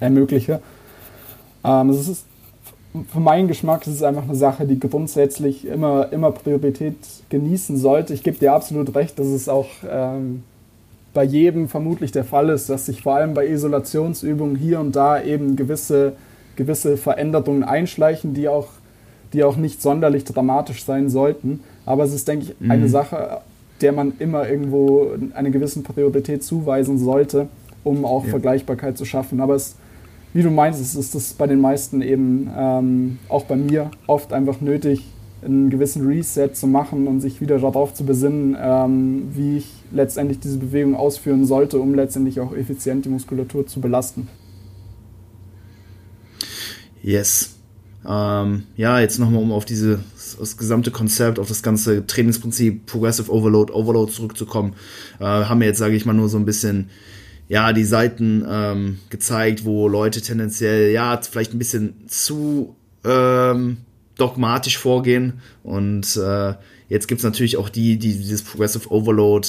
ermögliche. Ähm, es ist für meinen Geschmack ist es einfach eine Sache, die grundsätzlich immer, immer Priorität genießen sollte. Ich gebe dir absolut recht, dass es auch ähm, bei jedem vermutlich der Fall ist, dass sich vor allem bei Isolationsübungen hier und da eben gewisse, gewisse Veränderungen einschleichen, die auch, die auch nicht sonderlich dramatisch sein sollten. Aber es ist, denke ich, eine mhm. Sache, der man immer irgendwo eine gewisse Priorität zuweisen sollte, um auch ja. Vergleichbarkeit zu schaffen. Aber es, wie du meinst, ist es bei den meisten eben, ähm, auch bei mir, oft einfach nötig, einen gewissen Reset zu machen und sich wieder darauf zu besinnen, ähm, wie ich letztendlich diese Bewegung ausführen sollte, um letztendlich auch effizient die Muskulatur zu belasten. Yes. Ähm, ja, jetzt nochmal, um auf diese, das gesamte Konzept, auf das ganze Trainingsprinzip Progressive Overload, Overload zurückzukommen, äh, haben wir jetzt, sage ich mal, nur so ein bisschen ja, die Seiten ähm, gezeigt, wo Leute tendenziell, ja, vielleicht ein bisschen zu ähm, dogmatisch vorgehen. Und äh, jetzt gibt's natürlich auch die, die dieses Progressive Overload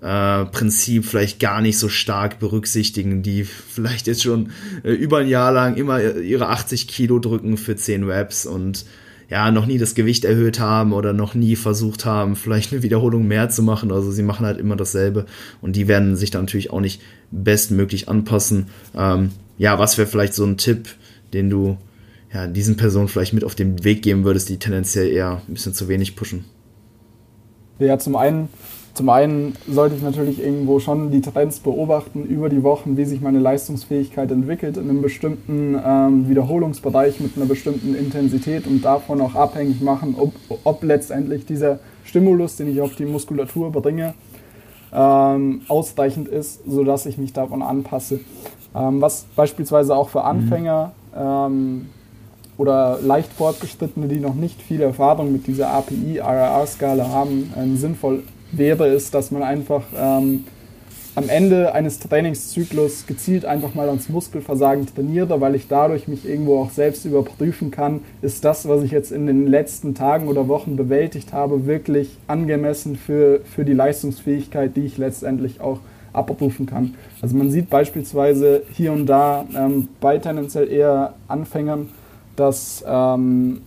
äh, Prinzip vielleicht gar nicht so stark berücksichtigen, die vielleicht jetzt schon äh, über ein Jahr lang immer ihre 80 Kilo drücken für 10 Reps und ja, noch nie das Gewicht erhöht haben oder noch nie versucht haben, <laughs> vielleicht eine Wiederholung mehr zu machen. Also sie machen halt immer dasselbe und die werden sich dann natürlich auch nicht bestmöglich anpassen. Ähm, ja, was wäre vielleicht so ein Tipp, den du ja, diesen Personen vielleicht mit auf den Weg geben würdest, die tendenziell eher ein bisschen zu wenig pushen? Ja, zum einen, zum einen sollte ich natürlich irgendwo schon die Trends beobachten über die Wochen, wie sich meine Leistungsfähigkeit entwickelt in einem bestimmten ähm, Wiederholungsbereich mit einer bestimmten Intensität und davon auch abhängig machen, ob, ob letztendlich dieser Stimulus, den ich auf die Muskulatur bringe, ähm, ausreichend ist, sodass ich mich davon anpasse. Ähm, was beispielsweise auch für Anfänger mhm oder leicht Fortgeschrittene, die noch nicht viel Erfahrung mit dieser API-RRR-Skala haben, ähm, sinnvoll wäre, ist, dass man einfach ähm, am Ende eines Trainingszyklus gezielt einfach mal ans Muskelversagen trainiere, weil ich dadurch mich irgendwo auch selbst überprüfen kann, ist das, was ich jetzt in den letzten Tagen oder Wochen bewältigt habe, wirklich angemessen für, für die Leistungsfähigkeit, die ich letztendlich auch abrufen kann. Also man sieht beispielsweise hier und da ähm, bei tendenziell eher Anfängern, dass ähm,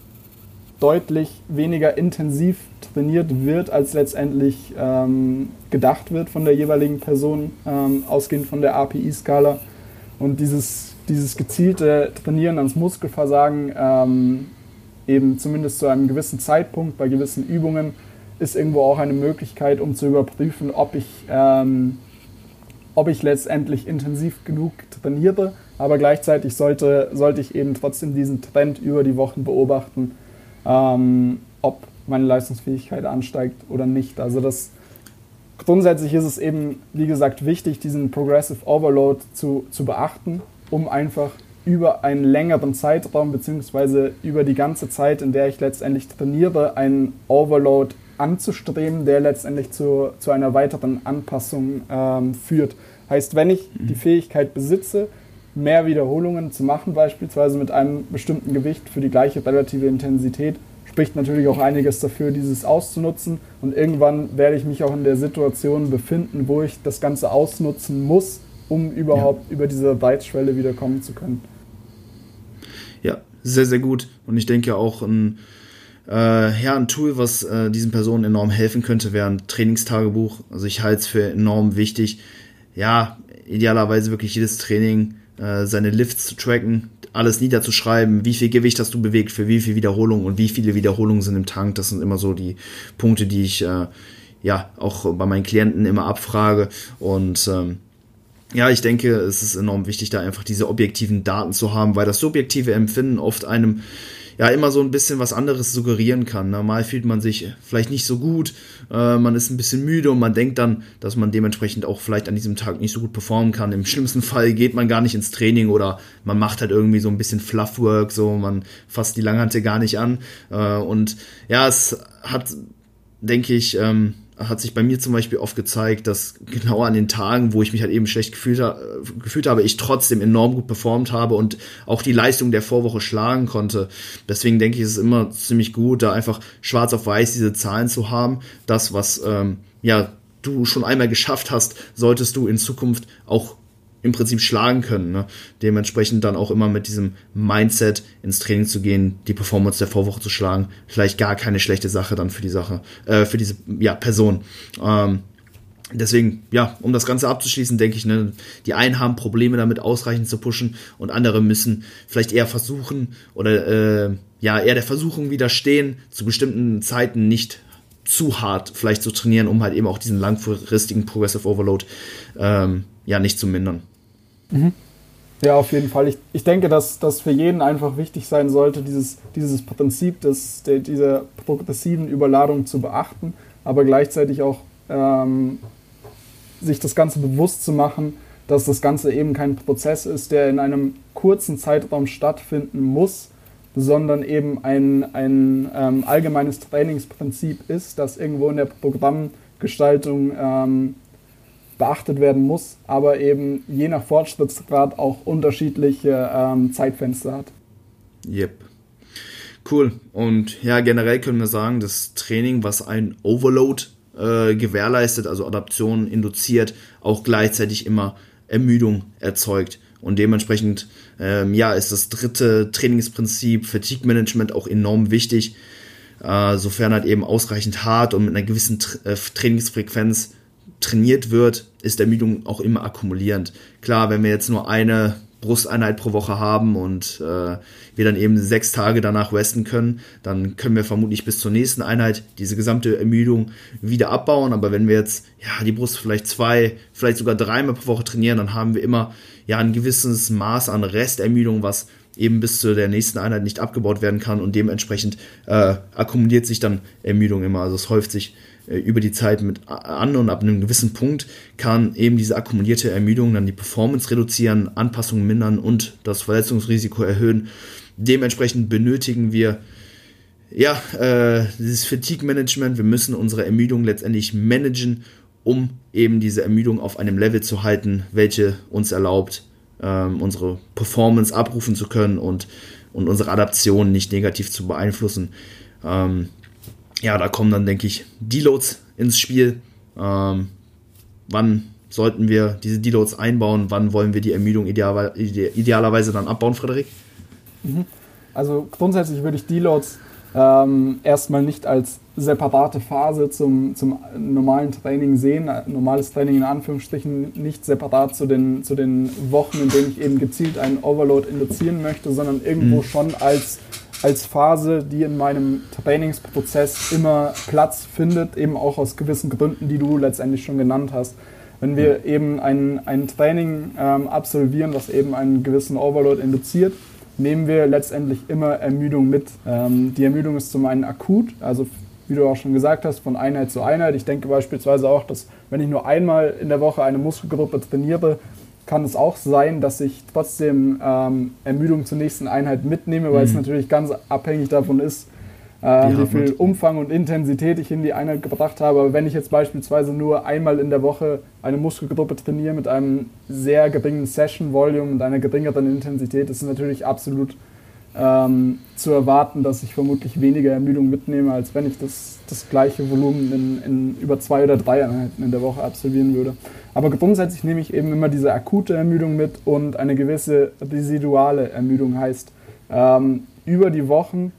deutlich weniger intensiv trainiert wird, als letztendlich ähm, gedacht wird von der jeweiligen Person, ähm, ausgehend von der API-Skala. Und dieses, dieses gezielte Trainieren ans Muskelversagen, ähm, eben zumindest zu einem gewissen Zeitpunkt bei gewissen Übungen, ist irgendwo auch eine Möglichkeit, um zu überprüfen, ob ich, ähm, ob ich letztendlich intensiv genug trainiere aber gleichzeitig sollte, sollte ich eben trotzdem diesen Trend über die Wochen beobachten, ähm, ob meine Leistungsfähigkeit ansteigt oder nicht. Also das grundsätzlich ist es eben, wie gesagt, wichtig, diesen Progressive Overload zu, zu beachten, um einfach über einen längeren Zeitraum beziehungsweise über die ganze Zeit, in der ich letztendlich trainiere, einen Overload anzustreben, der letztendlich zu, zu einer weiteren Anpassung ähm, führt. Heißt, wenn ich die mhm. Fähigkeit besitze, mehr Wiederholungen zu machen, beispielsweise mit einem bestimmten Gewicht für die gleiche relative Intensität, spricht natürlich auch einiges dafür, dieses auszunutzen. Und irgendwann werde ich mich auch in der Situation befinden, wo ich das Ganze ausnutzen muss, um überhaupt ja. über diese Weitschwelle wieder kommen zu können. Ja, sehr, sehr gut. Und ich denke auch ein, äh, ja, ein Tool, was äh, diesen Personen enorm helfen könnte, wäre ein Trainingstagebuch. Also ich halte es für enorm wichtig. Ja, idealerweise wirklich jedes Training äh, seine Lifts zu tracken, alles niederzuschreiben, wie viel Gewicht hast du bewegt, für wie viel Wiederholungen und wie viele Wiederholungen sind im Tank. Das sind immer so die Punkte, die ich äh, ja auch bei meinen Klienten immer abfrage. Und ähm, ja, ich denke, es ist enorm wichtig, da einfach diese objektiven Daten zu haben, weil das subjektive Empfinden oft einem ja immer so ein bisschen was anderes suggerieren kann. Normal fühlt man sich vielleicht nicht so gut, äh, man ist ein bisschen müde und man denkt dann, dass man dementsprechend auch vielleicht an diesem Tag nicht so gut performen kann. Im schlimmsten Fall geht man gar nicht ins Training oder man macht halt irgendwie so ein bisschen Fluffwork, so man fasst die Langhante gar nicht an. Äh, und ja, es hat, denke ich, ähm, hat sich bei mir zum Beispiel oft gezeigt, dass genau an den Tagen, wo ich mich halt eben schlecht gefühlt, gefühlt habe, ich trotzdem enorm gut performt habe und auch die Leistung der Vorwoche schlagen konnte. Deswegen denke ich, es ist immer ziemlich gut, da einfach schwarz auf weiß diese Zahlen zu haben. Das, was ähm, ja du schon einmal geschafft hast, solltest du in Zukunft auch im Prinzip schlagen können. Ne? Dementsprechend dann auch immer mit diesem Mindset ins Training zu gehen, die Performance der Vorwoche zu schlagen. Vielleicht gar keine schlechte Sache dann für die Sache, äh, für diese ja, Person. Ähm, deswegen, ja, um das Ganze abzuschließen, denke ich, ne, die einen haben Probleme damit ausreichend zu pushen und andere müssen vielleicht eher versuchen oder äh, ja, eher der Versuchung widerstehen, zu bestimmten Zeiten nicht zu hart vielleicht zu trainieren, um halt eben auch diesen langfristigen Progressive Overload ähm, ja nicht zu mindern. Mhm. Ja, auf jeden Fall. Ich, ich denke, dass das für jeden einfach wichtig sein sollte, dieses, dieses Prinzip des, der, dieser progressiven Überladung zu beachten, aber gleichzeitig auch ähm, sich das Ganze bewusst zu machen, dass das Ganze eben kein Prozess ist, der in einem kurzen Zeitraum stattfinden muss, sondern eben ein, ein ähm, allgemeines Trainingsprinzip ist, das irgendwo in der Programmgestaltung ähm, beachtet werden muss, aber eben je nach Fortschrittsgrad auch unterschiedliche ähm, Zeitfenster hat. Yep. Cool. Und ja, generell können wir sagen, das Training, was ein Overload äh, gewährleistet, also Adaption induziert, auch gleichzeitig immer Ermüdung erzeugt. Und dementsprechend, ähm, ja, ist das dritte Trainingsprinzip Fatigue Management auch enorm wichtig, äh, sofern halt eben ausreichend hart und mit einer gewissen Tra äh, Trainingsfrequenz trainiert wird, ist Ermüdung auch immer akkumulierend. Klar, wenn wir jetzt nur eine Brusteinheit pro Woche haben und äh, wir dann eben sechs Tage danach resten können, dann können wir vermutlich bis zur nächsten Einheit diese gesamte Ermüdung wieder abbauen. Aber wenn wir jetzt ja die Brust vielleicht zwei, vielleicht sogar dreimal pro Woche trainieren, dann haben wir immer ja ein gewisses Maß an Restermüdung, was eben bis zu der nächsten Einheit nicht abgebaut werden kann und dementsprechend äh, akkumuliert sich dann Ermüdung immer. Also es häuft sich über die Zeit mit an und ab einem gewissen Punkt kann eben diese akkumulierte Ermüdung dann die Performance reduzieren, Anpassungen mindern und das Verletzungsrisiko erhöhen. Dementsprechend benötigen wir ja äh, dieses Fatigue-Management. Wir müssen unsere Ermüdung letztendlich managen, um eben diese Ermüdung auf einem Level zu halten, welche uns erlaubt, ähm, unsere Performance abrufen zu können und, und unsere Adaption nicht negativ zu beeinflussen. Ähm, ja, da kommen dann, denke ich, Deloads ins Spiel. Ähm, wann sollten wir diese Deloads einbauen? Wann wollen wir die Ermüdung ideal, idealerweise dann abbauen, Frederik? Mhm. Also grundsätzlich würde ich Deloads ähm, erstmal nicht als separate Phase zum, zum normalen Training sehen. Normales Training in Anführungsstrichen nicht separat zu den, zu den Wochen, in denen ich eben gezielt einen Overload induzieren möchte, sondern irgendwo mhm. schon als als Phase, die in meinem Trainingsprozess immer Platz findet, eben auch aus gewissen Gründen, die du letztendlich schon genannt hast. Wenn wir eben ein, ein Training ähm, absolvieren, was eben einen gewissen Overload induziert, nehmen wir letztendlich immer Ermüdung mit. Ähm, die Ermüdung ist zum einen akut, also wie du auch schon gesagt hast, von Einheit zu Einheit. Ich denke beispielsweise auch, dass wenn ich nur einmal in der Woche eine Muskelgruppe trainiere, kann es auch sein, dass ich trotzdem ähm, Ermüdung zur nächsten Einheit mitnehme, weil mhm. es natürlich ganz abhängig davon ist, äh, wie viel Umfang und Intensität ich in die Einheit gebracht habe. Aber wenn ich jetzt beispielsweise nur einmal in der Woche eine Muskelgruppe trainiere mit einem sehr geringen Session-Volume und einer geringeren Intensität, ist es natürlich absolut ähm, zu erwarten, dass ich vermutlich weniger Ermüdung mitnehme, als wenn ich das, das gleiche Volumen in, in über zwei oder drei Einheiten in der Woche absolvieren würde. Aber grundsätzlich nehme ich eben immer diese akute Ermüdung mit und eine gewisse residuale Ermüdung heißt, ähm, über die Wochen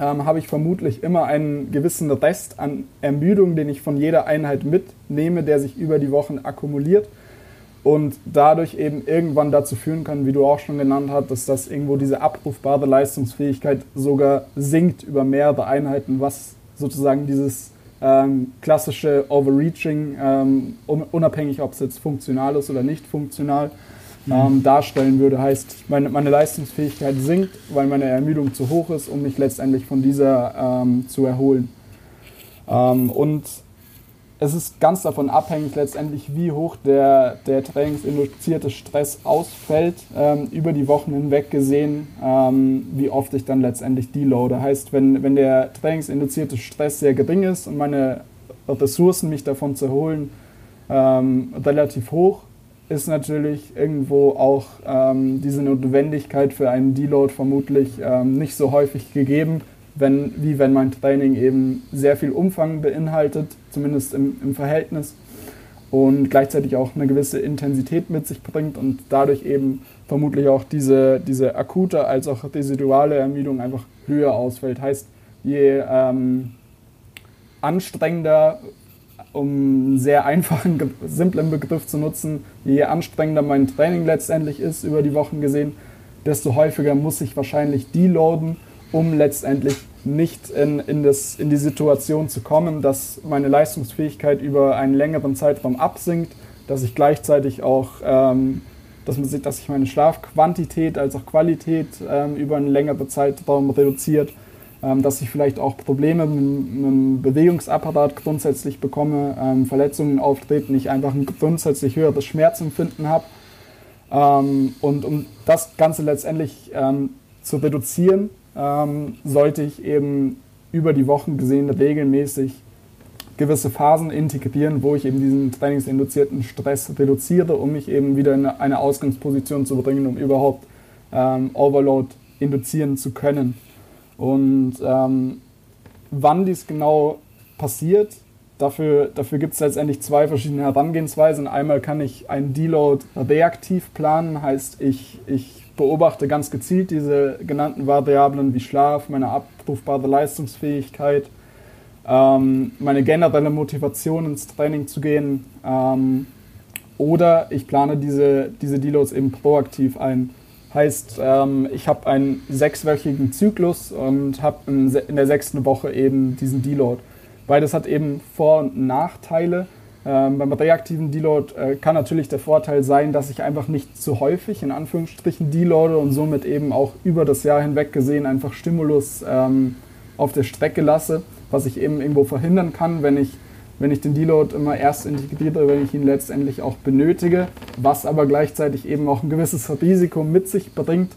ähm, habe ich vermutlich immer einen gewissen Rest an Ermüdung, den ich von jeder Einheit mitnehme, der sich über die Wochen akkumuliert und dadurch eben irgendwann dazu führen kann, wie du auch schon genannt hast, dass das irgendwo diese abrufbare Leistungsfähigkeit sogar sinkt über mehrere Einheiten, was sozusagen dieses ähm, klassische Overreaching, ähm, unabhängig ob es jetzt funktional ist oder nicht funktional, mhm. ähm, darstellen würde. Heißt, meine, meine, Leistungsfähigkeit sinkt, weil meine Ermüdung zu hoch ist, um mich letztendlich von dieser ähm, zu erholen. Ähm, und es ist ganz davon abhängig letztendlich, wie hoch der, der trainingsinduzierte Stress ausfällt, ähm, über die Wochen hinweg gesehen, ähm, wie oft ich dann letztendlich deloade. Heißt, wenn, wenn der trainingsinduzierte Stress sehr gering ist und meine Ressourcen, mich davon zu erholen, ähm, relativ hoch, ist natürlich irgendwo auch ähm, diese Notwendigkeit für einen Deload vermutlich ähm, nicht so häufig gegeben wenn, wie wenn mein Training eben sehr viel Umfang beinhaltet, zumindest im, im Verhältnis, und gleichzeitig auch eine gewisse Intensität mit sich bringt und dadurch eben vermutlich auch diese, diese akute als auch residuale Ermüdung einfach höher ausfällt. Heißt, je ähm, anstrengender, um einen sehr einfachen, simplen Begriff zu nutzen, je anstrengender mein Training letztendlich ist über die Wochen gesehen, desto häufiger muss ich wahrscheinlich deloaden um letztendlich nicht in, in, das, in die Situation zu kommen, dass meine Leistungsfähigkeit über einen längeren Zeitraum absinkt, dass ich gleichzeitig auch, ähm, dass, man sieht, dass sich meine Schlafquantität als auch Qualität ähm, über einen längeren Zeitraum reduziert, ähm, dass ich vielleicht auch Probleme mit, mit dem Bewegungsapparat grundsätzlich bekomme, ähm, Verletzungen auftreten, ich einfach ein grundsätzlich höheres Schmerzempfinden habe. Ähm, und um das Ganze letztendlich ähm, zu reduzieren, ähm, sollte ich eben über die Wochen gesehen regelmäßig gewisse Phasen integrieren, wo ich eben diesen trainingsinduzierten Stress reduziere, um mich eben wieder in eine Ausgangsposition zu bringen, um überhaupt ähm, Overload induzieren zu können. Und ähm, wann dies genau passiert, dafür, dafür gibt es letztendlich zwei verschiedene Herangehensweisen. Einmal kann ich einen Deload reaktiv planen, heißt ich, ich beobachte ganz gezielt diese genannten Variablen wie Schlaf, meine abrufbare Leistungsfähigkeit, ähm, meine generelle Motivation ins Training zu gehen. Ähm, oder ich plane diese, diese Deloads eben proaktiv ein. Heißt, ähm, ich habe einen sechswöchigen Zyklus und habe in, in der sechsten Woche eben diesen Deload. Beides hat eben Vor- und Nachteile. Ähm, beim reaktiven Deload äh, kann natürlich der Vorteil sein, dass ich einfach nicht zu häufig in Anführungsstrichen deloade und somit eben auch über das Jahr hinweg gesehen einfach Stimulus ähm, auf der Strecke lasse, was ich eben irgendwo verhindern kann, wenn ich, wenn ich den Deload immer erst integriere, wenn ich ihn letztendlich auch benötige, was aber gleichzeitig eben auch ein gewisses Risiko mit sich bringt,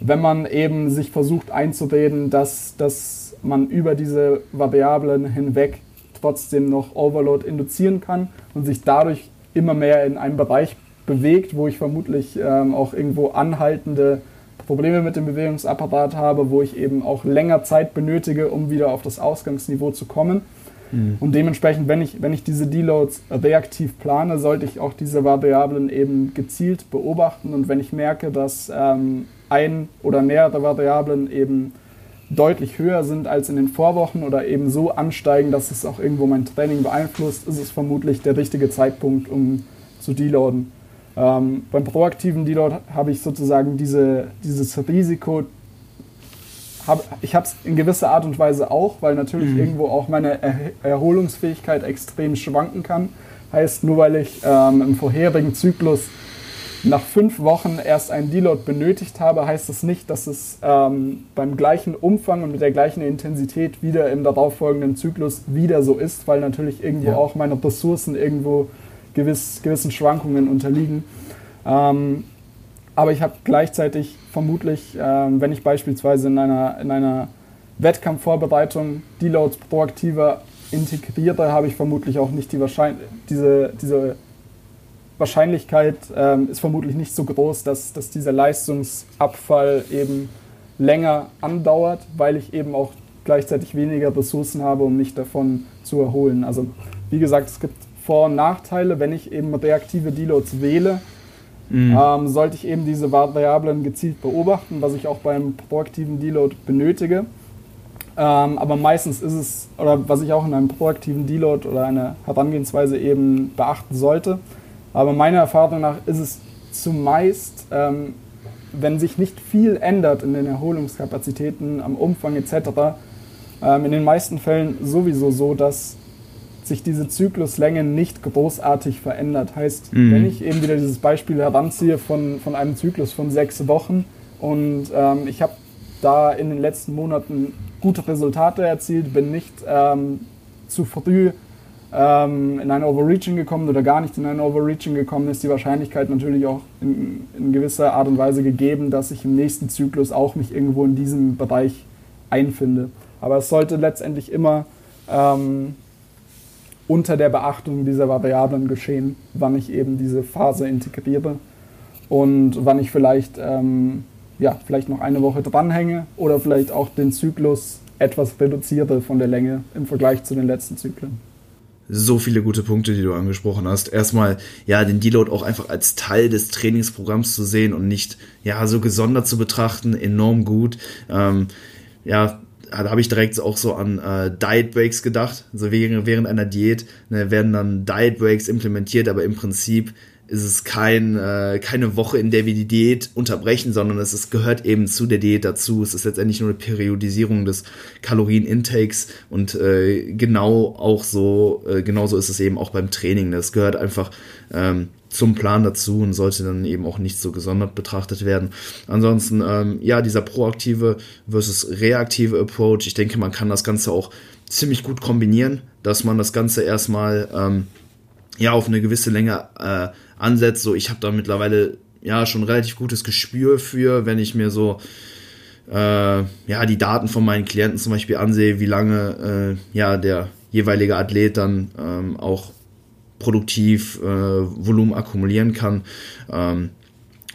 wenn man eben sich versucht einzureden, dass, dass man über diese Variablen hinweg trotzdem noch Overload induzieren kann und sich dadurch immer mehr in einen Bereich bewegt, wo ich vermutlich ähm, auch irgendwo anhaltende Probleme mit dem Bewegungsapparat habe, wo ich eben auch länger Zeit benötige, um wieder auf das Ausgangsniveau zu kommen. Mhm. Und dementsprechend, wenn ich, wenn ich diese Deloads reaktiv plane, sollte ich auch diese Variablen eben gezielt beobachten. Und wenn ich merke, dass ähm, ein oder mehrere Variablen eben deutlich höher sind als in den Vorwochen oder eben so ansteigen, dass es auch irgendwo mein Training beeinflusst, ist es vermutlich der richtige Zeitpunkt, um zu deloaden. Ähm, beim proaktiven Deload habe ich sozusagen diese, dieses Risiko, hab, ich habe es in gewisser Art und Weise auch, weil natürlich mhm. irgendwo auch meine er Erholungsfähigkeit extrem schwanken kann. Heißt, nur weil ich ähm, im vorherigen Zyklus nach fünf Wochen erst einen Deload benötigt habe, heißt das nicht, dass es ähm, beim gleichen Umfang und mit der gleichen Intensität wieder im darauffolgenden Zyklus wieder so ist, weil natürlich irgendwo ja. auch meine Ressourcen irgendwo gewiss, gewissen Schwankungen unterliegen. Ähm, aber ich habe gleichzeitig vermutlich, ähm, wenn ich beispielsweise in einer, in einer Wettkampfvorbereitung Deloads proaktiver integriere, habe ich vermutlich auch nicht die Wahrscheinlich diese, diese Wahrscheinlichkeit ähm, ist vermutlich nicht so groß, dass, dass dieser Leistungsabfall eben länger andauert, weil ich eben auch gleichzeitig weniger Ressourcen habe, um mich davon zu erholen. Also wie gesagt, es gibt Vor- und Nachteile. Wenn ich eben reaktive Deloads wähle, mhm. ähm, sollte ich eben diese Variablen gezielt beobachten, was ich auch beim proaktiven Deload benötige. Ähm, aber meistens ist es, oder was ich auch in einem proaktiven Deload oder einer Herangehensweise eben beachten sollte, aber meiner Erfahrung nach ist es zumeist, ähm, wenn sich nicht viel ändert in den Erholungskapazitäten, am Umfang etc., ähm, in den meisten Fällen sowieso so, dass sich diese Zykluslänge nicht großartig verändert. Heißt, mhm. wenn ich eben wieder dieses Beispiel heranziehe von, von einem Zyklus von sechs Wochen und ähm, ich habe da in den letzten Monaten gute Resultate erzielt, bin nicht ähm, zu früh ähm, in ein Overreaching gekommen oder gar nicht in ein Overreaching gekommen, ist die Wahrscheinlichkeit natürlich auch in, in gewisser Art und Weise gegeben, dass ich im nächsten Zyklus auch mich irgendwo in diesem Bereich einfinde. Aber es sollte letztendlich immer ähm, unter der Beachtung dieser Variablen geschehen, wann ich eben diese Phase integriere und wann ich vielleicht, ähm, ja, vielleicht noch eine Woche dranhänge oder vielleicht auch den Zyklus etwas reduziere von der Länge im Vergleich zu den letzten Zyklen so viele gute Punkte, die du angesprochen hast. Erstmal, ja, den Deload auch einfach als Teil des Trainingsprogramms zu sehen und nicht, ja, so gesondert zu betrachten, enorm gut. Ähm, ja, da habe ich direkt auch so an äh, Diet Breaks gedacht. Also während, während einer Diät ne, werden dann Diet Breaks implementiert, aber im Prinzip ist es kein, äh, keine Woche, in der wir die Diät unterbrechen, sondern es ist, gehört eben zu der Diät dazu. Es ist letztendlich nur eine Periodisierung des Kalorienintakes und äh, genau auch so, äh, genauso ist es eben auch beim Training. Das gehört einfach ähm, zum Plan dazu und sollte dann eben auch nicht so gesondert betrachtet werden. Ansonsten, ähm, ja, dieser proaktive versus reaktive Approach, ich denke, man kann das Ganze auch ziemlich gut kombinieren, dass man das Ganze erstmal ähm, ja auf eine gewisse Länge äh, ansetzt. So, ich habe da mittlerweile ja schon relativ gutes Gespür für, wenn ich mir so äh, ja die Daten von meinen Klienten zum Beispiel ansehe, wie lange äh, ja der jeweilige Athlet dann ähm, auch produktiv äh, Volumen akkumulieren kann. Ähm,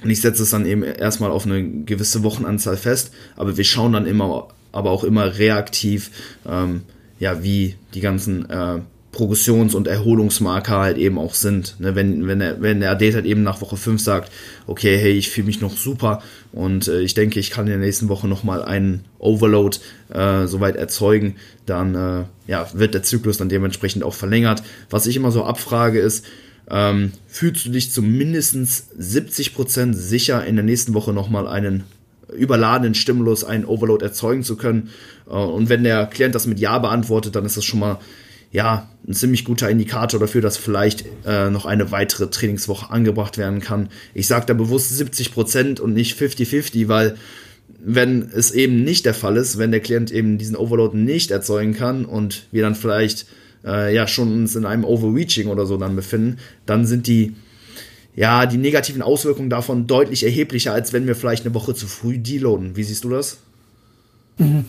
und ich setze es dann eben erstmal auf eine gewisse Wochenanzahl fest, aber wir schauen dann immer, aber auch immer reaktiv, ähm, ja, wie die ganzen äh, Progressions- und Erholungsmarker halt eben auch sind. Ne, wenn, wenn, der, wenn der Athlet halt eben nach Woche 5 sagt, okay, hey, ich fühle mich noch super und äh, ich denke, ich kann in der nächsten Woche nochmal einen Overload äh, soweit erzeugen, dann äh, ja, wird der Zyklus dann dementsprechend auch verlängert. Was ich immer so abfrage ist, ähm, fühlst du dich zu mindestens 70% sicher, in der nächsten Woche nochmal einen überladenen Stimulus, einen Overload erzeugen zu können? Äh, und wenn der Klient das mit Ja beantwortet, dann ist das schon mal ja, ein ziemlich guter Indikator dafür, dass vielleicht äh, noch eine weitere Trainingswoche angebracht werden kann. Ich sage da bewusst 70 Prozent und nicht 50-50, weil wenn es eben nicht der Fall ist, wenn der Klient eben diesen Overload nicht erzeugen kann und wir dann vielleicht äh, ja schon uns in einem Overreaching oder so dann befinden, dann sind die ja die negativen Auswirkungen davon deutlich erheblicher, als wenn wir vielleicht eine Woche zu früh deloaden. Wie siehst du das? Mhm.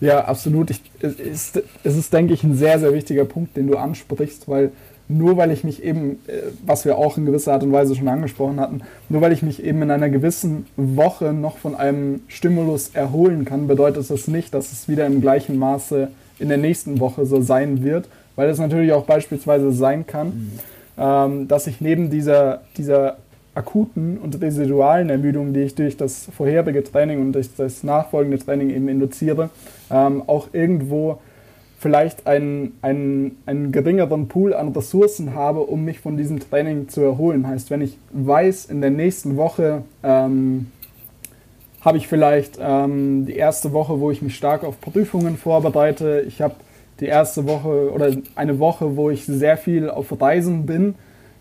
Ja, absolut. Ich, es, ist, es ist, denke ich, ein sehr, sehr wichtiger Punkt, den du ansprichst, weil nur weil ich mich eben, äh, was wir auch in gewisser Art und Weise schon angesprochen hatten, nur weil ich mich eben in einer gewissen Woche noch von einem Stimulus erholen kann, bedeutet das nicht, dass es wieder im gleichen Maße in der nächsten Woche so sein wird, weil es natürlich auch beispielsweise sein kann, mhm. ähm, dass ich neben dieser, dieser akuten und residualen Ermüdung, die ich durch das vorherige Training und durch das nachfolgende Training eben induziere, ähm, auch irgendwo vielleicht einen, einen, einen geringeren Pool an Ressourcen habe, um mich von diesem Training zu erholen. Heißt, wenn ich weiß, in der nächsten Woche ähm, habe ich vielleicht ähm, die erste Woche, wo ich mich stark auf Prüfungen vorbereite. Ich habe die erste Woche oder eine Woche, wo ich sehr viel auf Reisen bin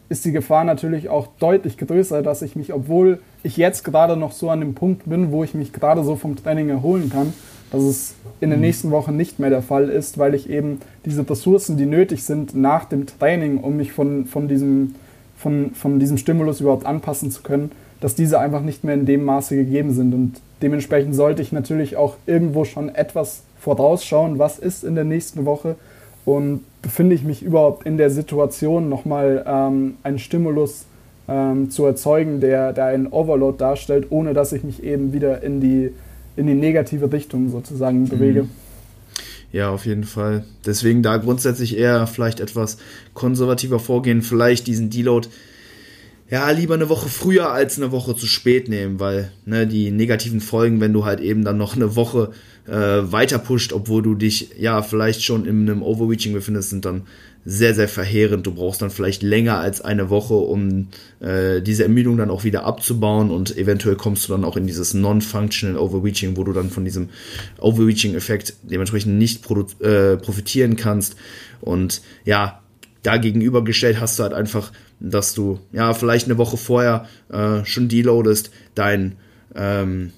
ist die Gefahr natürlich auch deutlich größer, dass ich mich, obwohl ich jetzt gerade noch so an dem Punkt bin, wo ich mich gerade so vom Training erholen kann, dass es in den nächsten Wochen nicht mehr der Fall ist, weil ich eben diese Ressourcen, die nötig sind nach dem Training, um mich von, von, diesem, von, von diesem Stimulus überhaupt anpassen zu können, dass diese einfach nicht mehr in dem Maße gegeben sind. Und dementsprechend sollte ich natürlich auch irgendwo schon etwas vorausschauen, was ist in der nächsten Woche und befinde ich mich überhaupt in der Situation, nochmal ähm, einen Stimulus ähm, zu erzeugen, der, der einen Overload darstellt, ohne dass ich mich eben wieder in die, in die negative Richtung sozusagen mhm. bewege. Ja, auf jeden Fall. Deswegen da grundsätzlich eher vielleicht etwas konservativer vorgehen, vielleicht diesen Deload ja, lieber eine Woche früher als eine Woche zu spät nehmen, weil ne, die negativen Folgen, wenn du halt eben dann noch eine Woche äh, weiter pusht, obwohl du dich ja vielleicht schon in einem Overreaching befindest, sind dann sehr, sehr verheerend. Du brauchst dann vielleicht länger als eine Woche, um äh, diese Ermüdung dann auch wieder abzubauen und eventuell kommst du dann auch in dieses Non-Functional Overreaching, wo du dann von diesem Overreaching-Effekt dementsprechend nicht äh, profitieren kannst. Und ja, dagegenüber gestellt hast du halt einfach, dass du ja vielleicht eine Woche vorher äh, schon deloadest, dein ähm,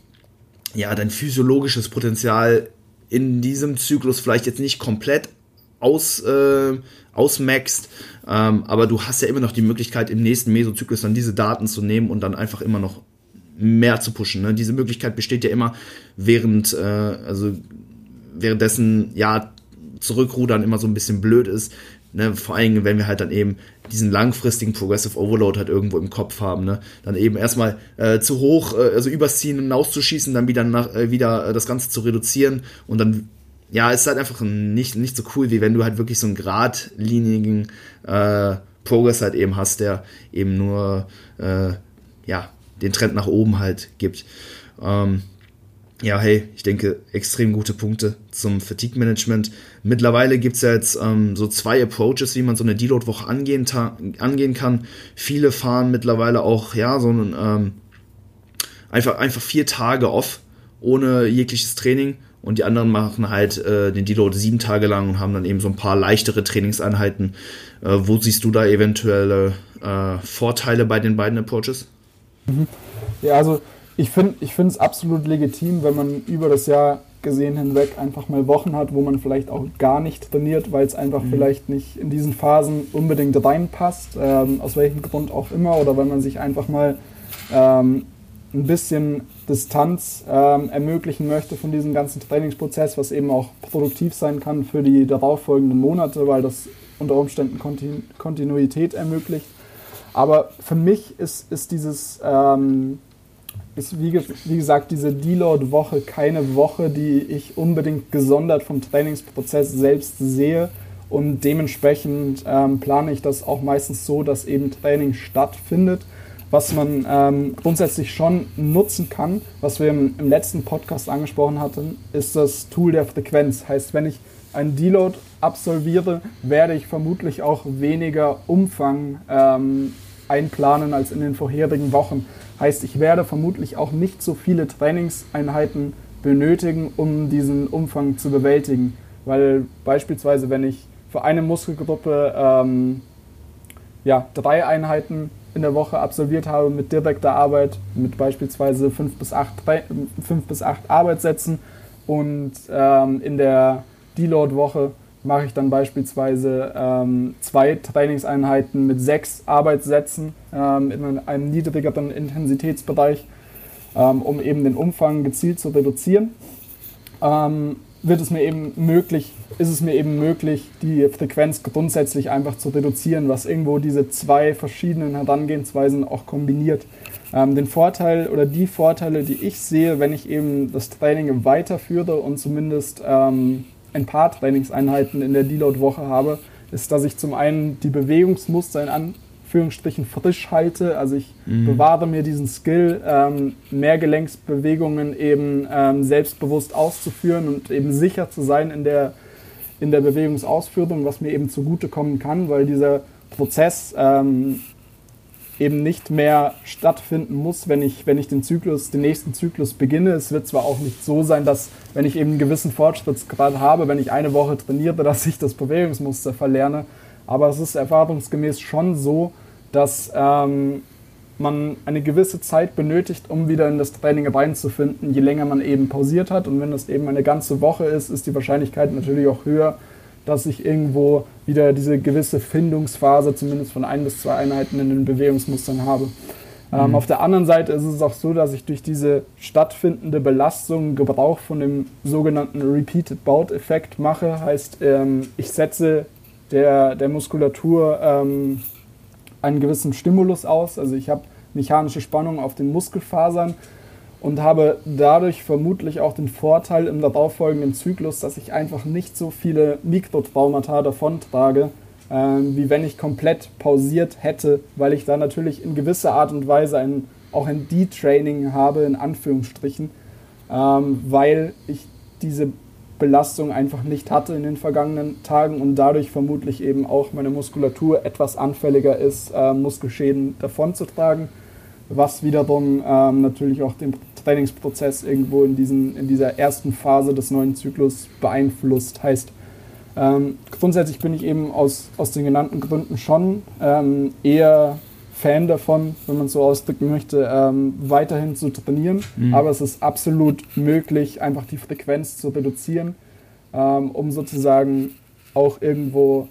ja dein physiologisches Potenzial in diesem Zyklus vielleicht jetzt nicht komplett aus, äh, ausmaxt, ähm, aber du hast ja immer noch die Möglichkeit, im nächsten Mesozyklus dann diese Daten zu nehmen und dann einfach immer noch mehr zu pushen. Ne? Diese Möglichkeit besteht ja immer, während, äh, also währenddessen, ja, zurückrudern immer so ein bisschen blöd ist. Ne? Vor allem, wenn wir halt dann eben diesen langfristigen Progressive Overload halt irgendwo im Kopf haben. Ne? Dann eben erstmal äh, zu hoch, äh, also überziehen hinauszuschießen, dann wieder, nach, äh, wieder äh, das Ganze zu reduzieren und dann ja, ist halt einfach nicht, nicht so cool, wie wenn du halt wirklich so einen geradlinigen äh, Progress halt eben hast, der eben nur äh, ja, den Trend nach oben halt gibt. Ähm, ja, hey, ich denke, extrem gute Punkte zum Fatigue-Management. Mittlerweile gibt's ja jetzt ähm, so zwei Approaches, wie man so eine Deload-Woche angehen, angehen kann. Viele fahren mittlerweile auch, ja, so ein, ähm, einfach, einfach vier Tage off, ohne jegliches Training und die anderen machen halt äh, den Deload sieben Tage lang und haben dann eben so ein paar leichtere Trainingseinheiten. Äh, wo siehst du da eventuelle äh, Vorteile bei den beiden Approaches? Mhm. Ja, also ich finde es absolut legitim, wenn man über das Jahr gesehen hinweg einfach mal Wochen hat, wo man vielleicht auch gar nicht trainiert, weil es einfach mhm. vielleicht nicht in diesen Phasen unbedingt reinpasst, ähm, aus welchem Grund auch immer, oder wenn man sich einfach mal ähm, ein bisschen Distanz ähm, ermöglichen möchte von diesem ganzen Trainingsprozess, was eben auch produktiv sein kann für die darauffolgenden Monate, weil das unter Umständen Kontinu Kontinuität ermöglicht. Aber für mich ist, ist dieses, ähm, ist wie, wie, gesagt, diese Deload-Woche keine Woche, die ich unbedingt gesondert vom Trainingsprozess selbst sehe. Und dementsprechend ähm, plane ich das auch meistens so, dass eben Training stattfindet was man ähm, grundsätzlich schon nutzen kann, was wir im, im, letzten Podcast angesprochen hatten, ist das Tool der Frequenz. Heißt, wenn ich einen Deload absolviere, werde ich vermutlich auch weniger Umfang ähm, einplanen als in den vorherigen Wochen. Heißt, ich werde vermutlich auch nicht so viele Trainingseinheiten benötigen, um diesen Umfang zu bewältigen. Weil beispielsweise, wenn ich für eine Muskelgruppe ähm, ja, drei Einheiten in der Woche absolviert habe mit direkter Arbeit, mit beispielsweise fünf bis acht, fünf bis acht Arbeitssätzen. Und ähm, in der Deload-Woche mache ich dann beispielsweise ähm, zwei Trainingseinheiten mit sechs Arbeitssätzen ähm, in einem niedrigeren Intensitätsbereich, ähm, um eben den Umfang gezielt zu reduzieren. Wird es mir eben möglich, ist es mir eben möglich, die Frequenz grundsätzlich einfach zu reduzieren, was irgendwo diese zwei verschiedenen Herangehensweisen auch kombiniert. Ähm, den Vorteil oder die Vorteile, die ich sehe, wenn ich eben das Training weiterführe und zumindest ähm, ein paar Trainingseinheiten in der Deload-Woche habe, ist, dass ich zum einen die Bewegungsmuster in, an, Anführungsstrichen frisch halte. Also ich mhm. bewahre mir diesen Skill, ähm, Mehrgelenksbewegungen eben ähm, selbstbewusst auszuführen und eben sicher zu sein in der, in der Bewegungsausführung, was mir eben zugutekommen kann, weil dieser Prozess ähm, eben nicht mehr stattfinden muss, wenn ich, wenn ich den Zyklus, den nächsten Zyklus beginne. Es wird zwar auch nicht so sein, dass, wenn ich eben einen gewissen Fortschrittsgrad habe, wenn ich eine Woche trainiere, <laughs> dass ich das Bewegungsmuster verlerne, aber es ist erfahrungsgemäß schon so, dass ähm, man eine gewisse Zeit benötigt, um wieder in das Training reinzufinden, je länger man eben pausiert hat. Und wenn das eben eine ganze Woche ist, ist die Wahrscheinlichkeit natürlich auch höher, dass ich irgendwo wieder diese gewisse Findungsphase, zumindest von ein bis zwei Einheiten in den Bewegungsmustern habe. Ähm, mhm. Ähm, auf der anderen Seite ist es auch so, dass ich durch diese stattfindende Belastung Gebrauch von dem sogenannten Repeated Bout Effekt mache. Heißt, ähm, ich setze der, der Muskulatur ähm, einen gewissen Stimulus aus. Also ich habe mechanische Spannung auf den Muskelfasern und habe dadurch vermutlich auch den Vorteil im darauffolgenden Zyklus, dass ich einfach nicht so viele Mikrotraumata davontrage, ähm, wie wenn ich komplett pausiert hätte, weil ich da natürlich in gewisser Art und Weise ein, auch ein D-Training habe, in Anführungsstrichen, ähm, weil ich diese Belastung einfach nicht hatte in den vergangenen Tagen und dadurch vermutlich eben auch meine Muskulatur etwas anfälliger ist, äh, Muskelschäden davonzutragen, was wiederum ähm, natürlich auch den Trainingsprozess irgendwo in, diesen, in dieser ersten Phase des neuen Zyklus beeinflusst. Heißt, ähm, grundsätzlich bin ich eben aus, aus den genannten Gründen schon ähm, eher Fan davon, wenn man es so ausdrücken möchte, ähm, weiterhin zu trainieren. Mhm. Aber es ist absolut möglich, einfach die Frequenz zu reduzieren, ähm, um sozusagen auch irgendwo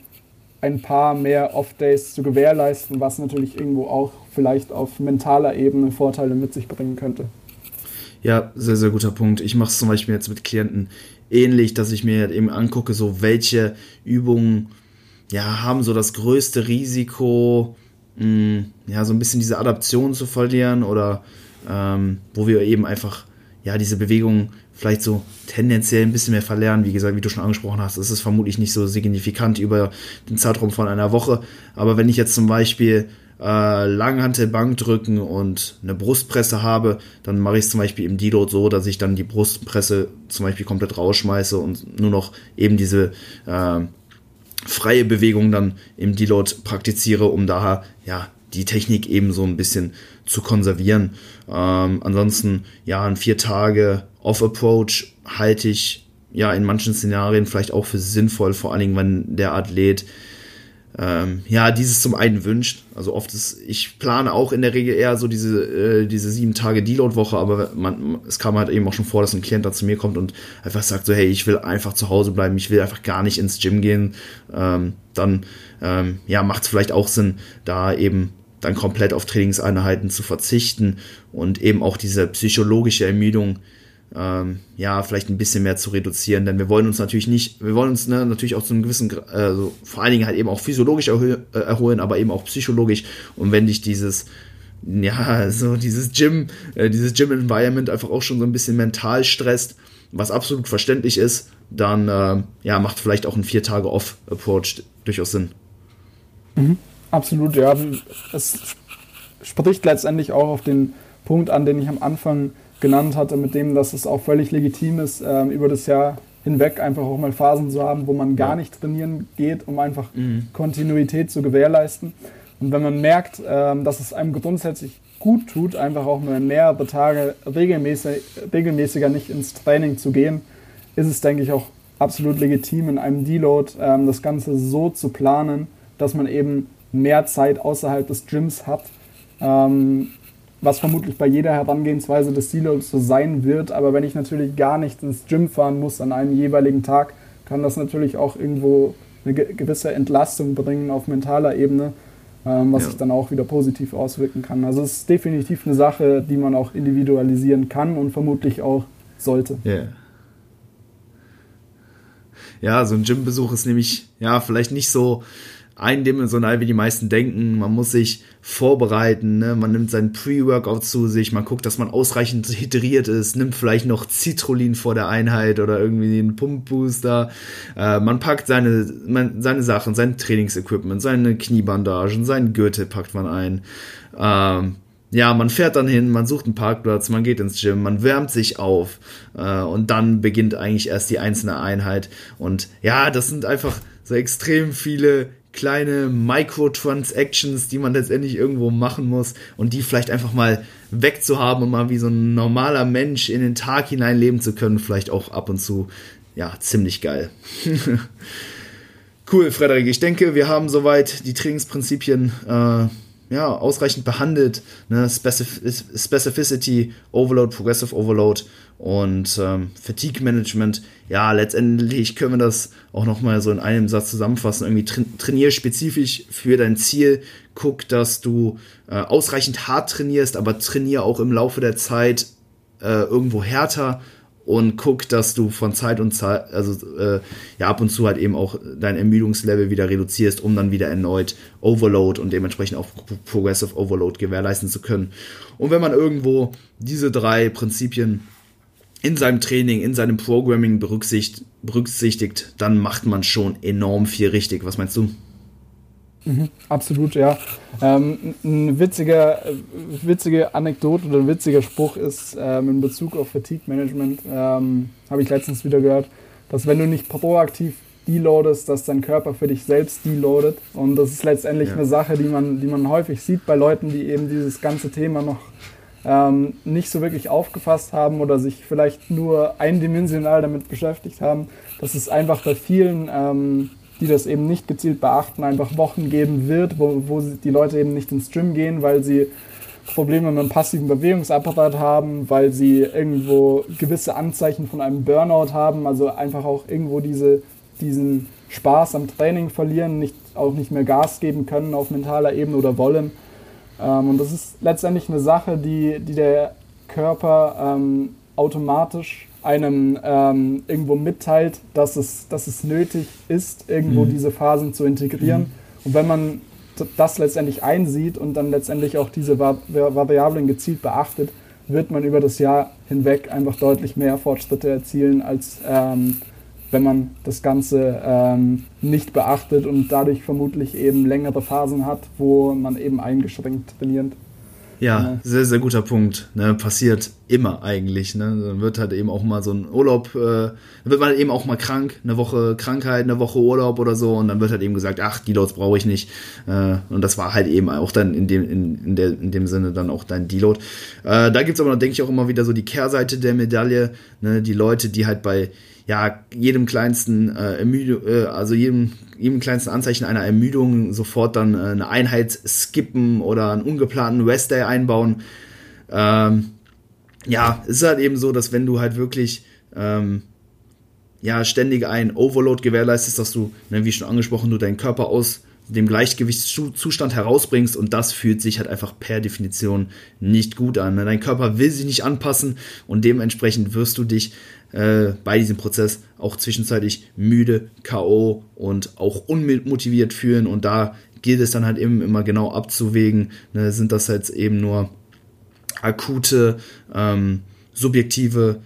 ein paar mehr Off-Days zu gewährleisten, was natürlich irgendwo auch vielleicht auf mentaler Ebene Vorteile mit sich bringen könnte. Ja, sehr, sehr guter Punkt. Ich mache es zum Beispiel jetzt mit Klienten ähnlich, dass ich mir eben angucke, so welche Übungen ja, haben so das größte Risiko, mh, mm, ja, so ein bisschen diese Adaption zu verlieren oder ähm, wo wir eben einfach, ja, diese Bewegung vielleicht so tendenziell ein bisschen mehr verlernen. Wie gesagt, wie du schon angesprochen hast, ist es vermutlich nicht so signifikant über den Zeitraum von einer Woche. Aber wenn ich jetzt zum Beispiel äh, Langhantelbank drücken und eine Brustpresse habe, dann mache ich es zum Beispiel im Deload so, dass ich dann die Brustpresse zum Beispiel komplett rausschmeiße und nur noch eben diese äh, freie Bewegung dann im Deload praktiziere, um daher ja die Technik eben so ein bisschen zu konservieren. Ähm, ansonsten ja ein vier Tage Off-Approach halte ich ja in manchen Szenarien vielleicht auch für sinnvoll, vor allen Dingen wenn der Athlet ähm, ja, dieses zum einen wünscht. Also oft ist, ich plane auch in der Regel eher so diese, äh, diese sieben Tage Deload-Woche, aber man, es kam halt eben auch schon vor, dass ein Klient da zu mir kommt und einfach sagt so, hey, ich will einfach zu Hause bleiben, ich will einfach gar nicht ins Gym gehen. Ähm, dann, ähm, ja, macht es vielleicht auch Sinn, da eben dann komplett auf Trainingseinheiten zu verzichten und eben auch diese psychologische Ermüdung ähm, ja, vielleicht ein bisschen mehr zu reduzieren, denn wir wollen uns natürlich nicht, wir wollen uns ne, natürlich auch zu einem gewissen, also vor allen Dingen halt eben auch physiologisch äh, erholen, aber eben auch psychologisch. Und wenn dich dieses, ja, <laughs> so dieses Gym, äh, dieses Gym-Environment einfach auch schon so ein bisschen mental stresst, was absolut verständlich ist, dann äh, ja, macht vielleicht auch ein vier Tage Off-Approach durchaus Sinn. Mhm, absolut, ja. Es spricht letztendlich auch auf den Punkt an, den ich am Anfang genannt hatte, mit dem, dass es auch völlig legitim ist, ähm, über das Jahr hinweg einfach auch mal Phasen zu haben, wo man gar nicht trainieren geht, um einfach mhm. Kontinuität zu gewährleisten. Und wenn man merkt, ähm, dass es einem grundsätzlich gut tut, einfach auch nur mehrere Tage regelmäßig, regelmäßiger nicht ins Training zu gehen, ist es, denke ich, auch absolut legitim, in einem Deload ähm, das Ganze so zu planen, dass man eben mehr Zeit außerhalb des Gyms hat, ähm, was vermutlich bei jeder Herangehensweise des Deloads so sein wird. Aber wenn ich natürlich gar nicht ins Gym fahren muss an einem jeweiligen Tag, kann das natürlich auch irgendwo eine gewisse Entlastung bringen auf mentaler Ebene, ähm, was ja. sich dann auch wieder positiv auswirken kann. Also es ist definitiv eine Sache, die man auch individualisieren kann und vermutlich auch sollte. Yeah. Ja, so ein Gymbesuch ist nämlich ja vielleicht nicht so eindimensional, wie die meisten denken. Man muss sich vorbereiten, ne? man nimmt seinen Pre-Workout zu sich, man guckt, dass man ausreichend hydriert ist, nimmt vielleicht noch Citrullin vor der Einheit oder irgendwie einen Pumpbooster. Äh, man packt seine, man, seine Sachen, sein Trainingsequipment, seine Kniebandagen, seinen Gürtel packt man ein. Ähm, ja, man fährt dann hin, man sucht einen Parkplatz, man geht ins Gym, man wärmt sich auf äh, und dann beginnt eigentlich erst die einzelne Einheit. Und ja, das sind einfach so extrem viele kleine Microtransactions, die man letztendlich irgendwo machen muss und die vielleicht einfach mal wegzuhaben und mal wie so ein normaler Mensch in den Tag hinein leben zu können, vielleicht auch ab und zu, ja, ziemlich geil. <laughs> cool, Frederik. Ich denke, wir haben soweit die Trainingsprinzipien äh, ja, ausreichend behandelt. Ne? Specif Specificity, Overload, Progressive Overload und ähm, Fatigue Management. Ja, letztendlich können wir das auch nochmal so in einem Satz zusammenfassen. Irgendwie tra trainier spezifisch für dein Ziel. Guck, dass du äh, ausreichend hart trainierst, aber trainier auch im Laufe der Zeit äh, irgendwo härter und guck, dass du von Zeit und Zeit, also äh, ja, ab und zu halt eben auch dein Ermüdungslevel wieder reduzierst, um dann wieder erneut Overload und dementsprechend auch Progressive Overload gewährleisten zu können. Und wenn man irgendwo diese drei Prinzipien in seinem Training, in seinem Programming berücksichtigt, berücksichtigt, dann macht man schon enorm viel richtig. Was meinst du? Mhm, absolut, ja. Ähm, ein witziger, witzige Anekdote oder ein witziger Spruch ist ähm, in Bezug auf Fatigue Management, ähm, habe ich letztens wieder gehört, dass wenn du nicht proaktiv deloadest, dass dein Körper für dich selbst deloadet. Und das ist letztendlich ja. eine Sache, die man, die man häufig sieht bei Leuten, die eben dieses ganze Thema noch ähm, nicht so wirklich aufgefasst haben oder sich vielleicht nur eindimensional damit beschäftigt haben, dass es einfach bei vielen ähm, die das eben nicht gezielt beachten, einfach Wochen geben wird, wo, wo die Leute eben nicht ins Gym gehen, weil sie Probleme mit dem passiven Bewegungsapparat haben, weil sie irgendwo gewisse Anzeichen von einem Burnout haben, also einfach auch irgendwo diese, diesen Spaß am Training verlieren, nicht, auch nicht mehr Gas geben können auf mentaler Ebene oder wollen. Ähm, und das ist letztendlich eine Sache, die, die der Körper ähm, automatisch einem ähm, irgendwo mitteilt, dass es, dass es nötig ist, irgendwo mhm. diese Phasen zu integrieren. Mhm. Und wenn man das letztendlich einsieht und dann letztendlich auch diese Variablen gezielt beachtet, wird man über das Jahr hinweg einfach deutlich mehr Fortschritte erzielen, als ähm, wenn man das Ganze ähm, nicht beachtet und dadurch vermutlich eben längere Phasen hat, wo man eben eingeschränkt trainiert. Ja, genau. sehr, sehr guter Punkt. Ne? Passiert immer eigentlich. Ne? Dann wird halt eben auch mal so ein Urlaub, äh, dann wird man halt eben auch mal krank, eine Woche Krankheit, eine Woche Urlaub oder so und dann wird halt eben gesagt, ach, Deloads brauche ich nicht. Äh, und das war halt eben auch dann in dem, in, in, der, in dem Sinne dann auch dein Deload. Äh, da gibt's aber denke ich, auch immer wieder so die Kehrseite der Medaille. Ne? Die Leute, die halt bei ja, jedem kleinsten äh, Ermüdung, äh, also jedem, jedem kleinsten Anzeichen einer Ermüdung sofort dann äh, eine Einheit skippen oder einen ungeplanten Rest-Day einbauen. Ähm, ja, es ist halt eben so, dass wenn du halt wirklich ähm, ja, ständig ein Overload gewährleistest, dass du, ne, wie schon angesprochen, du deinen Körper aus dem Gleichgewichtszustand herausbringst und das fühlt sich halt einfach per Definition nicht gut an. Ne? Dein Körper will sich nicht anpassen und dementsprechend wirst du dich äh, bei diesem Prozess auch zwischenzeitlich müde, K.O. und auch unmotiviert fühlen. Und da gilt es dann halt eben immer genau abzuwägen, ne, sind das jetzt eben nur akute, ähm, subjektive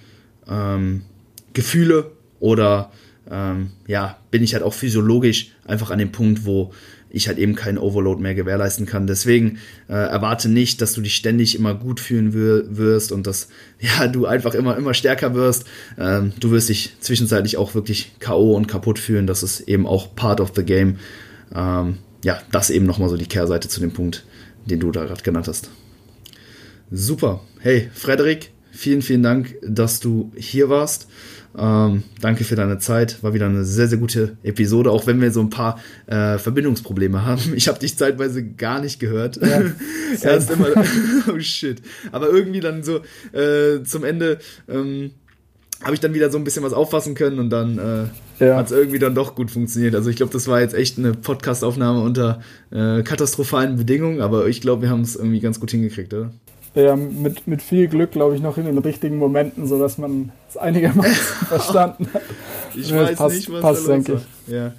ähm, Gefühle oder ähm, ja, bin ich halt auch physiologisch einfach an dem Punkt, wo ich halt eben keinen Overload mehr gewährleisten kann. Deswegen äh, erwarte nicht, dass du dich ständig immer gut fühlen wirst und dass <laughs> ja du einfach immer immer stärker wirst. Ähm, du wirst dich zwischenzeitlich auch wirklich KO und kaputt fühlen. Das ist eben auch part of the game. Ähm, ja, das eben nochmal so die Kehrseite zu dem Punkt, den du da gerade genannt hast. Super. Hey, Frederik, vielen, vielen Dank, dass du hier warst. Ähm, danke für deine Zeit. War wieder eine sehr, sehr gute Episode, auch wenn wir so ein paar äh, Verbindungsprobleme haben. Ich habe dich zeitweise gar nicht gehört. Ja, <laughs> Erst immer. <laughs> oh shit. Aber irgendwie dann so äh, zum Ende. Ähm, habe ich dann wieder so ein bisschen was auffassen können und dann äh, ja. hat es irgendwie dann doch gut funktioniert. Also ich glaube, das war jetzt echt eine Podcastaufnahme unter äh, katastrophalen Bedingungen, aber ich glaube, wir haben es irgendwie ganz gut hingekriegt, oder? Ja, mit, mit viel Glück, glaube ich, noch in den richtigen Momenten, sodass man es einigermaßen <laughs> verstanden hat. Ich weiß passt, nicht, was passt, da los denke ich. Ja.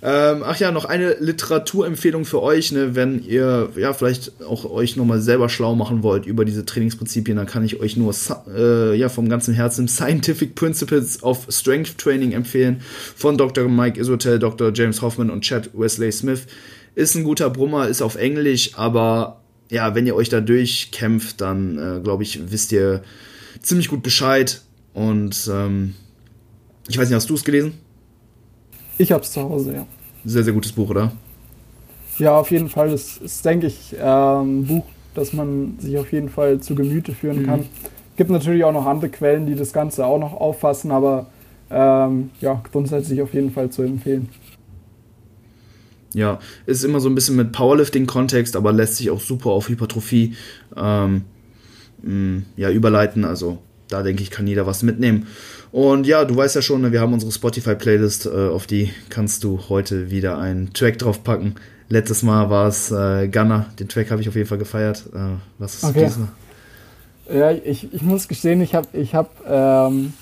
Ähm, ach ja, noch eine Literaturempfehlung für euch, ne, wenn ihr ja vielleicht auch euch nochmal selber schlau machen wollt über diese Trainingsprinzipien, dann kann ich euch nur äh, ja vom ganzen Herzen Scientific Principles of Strength Training empfehlen von Dr. Mike Isotel, Dr. James Hoffman und Chad Wesley Smith. Ist ein guter Brummer, ist auf Englisch, aber ja, wenn ihr euch da durchkämpft, dann äh, glaube ich, wisst ihr ziemlich gut Bescheid. Und ähm, ich weiß nicht, hast du es gelesen? Ich habe es zu Hause, ja. Sehr, sehr gutes Buch, oder? Ja, auf jeden Fall. Das ist, denke ich, ähm, ein Buch, das man sich auf jeden Fall zu Gemüte führen mhm. kann. Gibt natürlich auch noch andere Quellen, die das Ganze auch noch auffassen, aber ähm, ja, grundsätzlich auf jeden Fall zu empfehlen. Ja, ist immer so ein bisschen mit Powerlifting-Kontext, aber lässt sich auch super auf Hypertrophie ähm, mh, mm, ja, überleiten. Also da denke ich, kann jeder was mitnehmen. Und ja, du weißt ja schon, ne, wir haben unsere Spotify-Playlist, äh, auf die kannst du heute wieder einen Track draufpacken. Letztes Mal war es äh, Gunner, den Track habe ich auf jeden Fall gefeiert. Äh, was ist okay. diesmal? Ja, ich, ich muss gestehen, ich habe ich hab, ähm,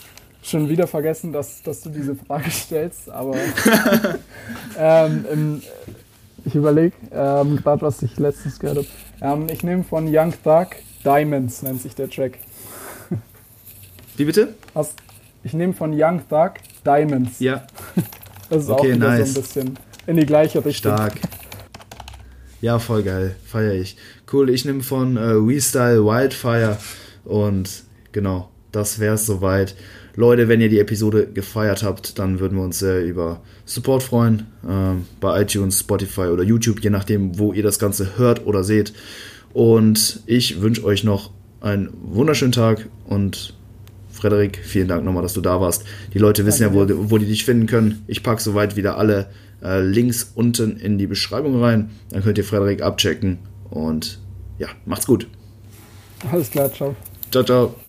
schon wieder vergessen, dass, dass du diese Frage stellst, aber <laughs> ähm, ich überlege ähm, gerade, was ich letztens gehört habe. Ähm, ich nehme von Young Thug Diamonds, nennt sich der Track. Wie bitte? Ich nehme von Young Thug Diamonds. Ja. <laughs> Das ist okay, auch wieder nice. so ein bisschen in die gleiche Richtung. Stark. Ja, voll geil. Feier ich. Cool, ich nehme von äh, WeStyle Wildfire und genau, das wäre es soweit. Leute, wenn ihr die Episode gefeiert habt, dann würden wir uns sehr über Support freuen. Äh, bei iTunes, Spotify oder YouTube, je nachdem, wo ihr das Ganze hört oder seht. Und ich wünsche euch noch einen wunderschönen Tag und Frederik, vielen Dank nochmal, dass du da warst. Die Leute wissen ja, wo, wo die dich finden können. Ich packe soweit wieder alle äh, Links unten in die Beschreibung rein. Dann könnt ihr Frederik abchecken. Und ja, macht's gut. Alles klar, ciao. Ciao, ciao.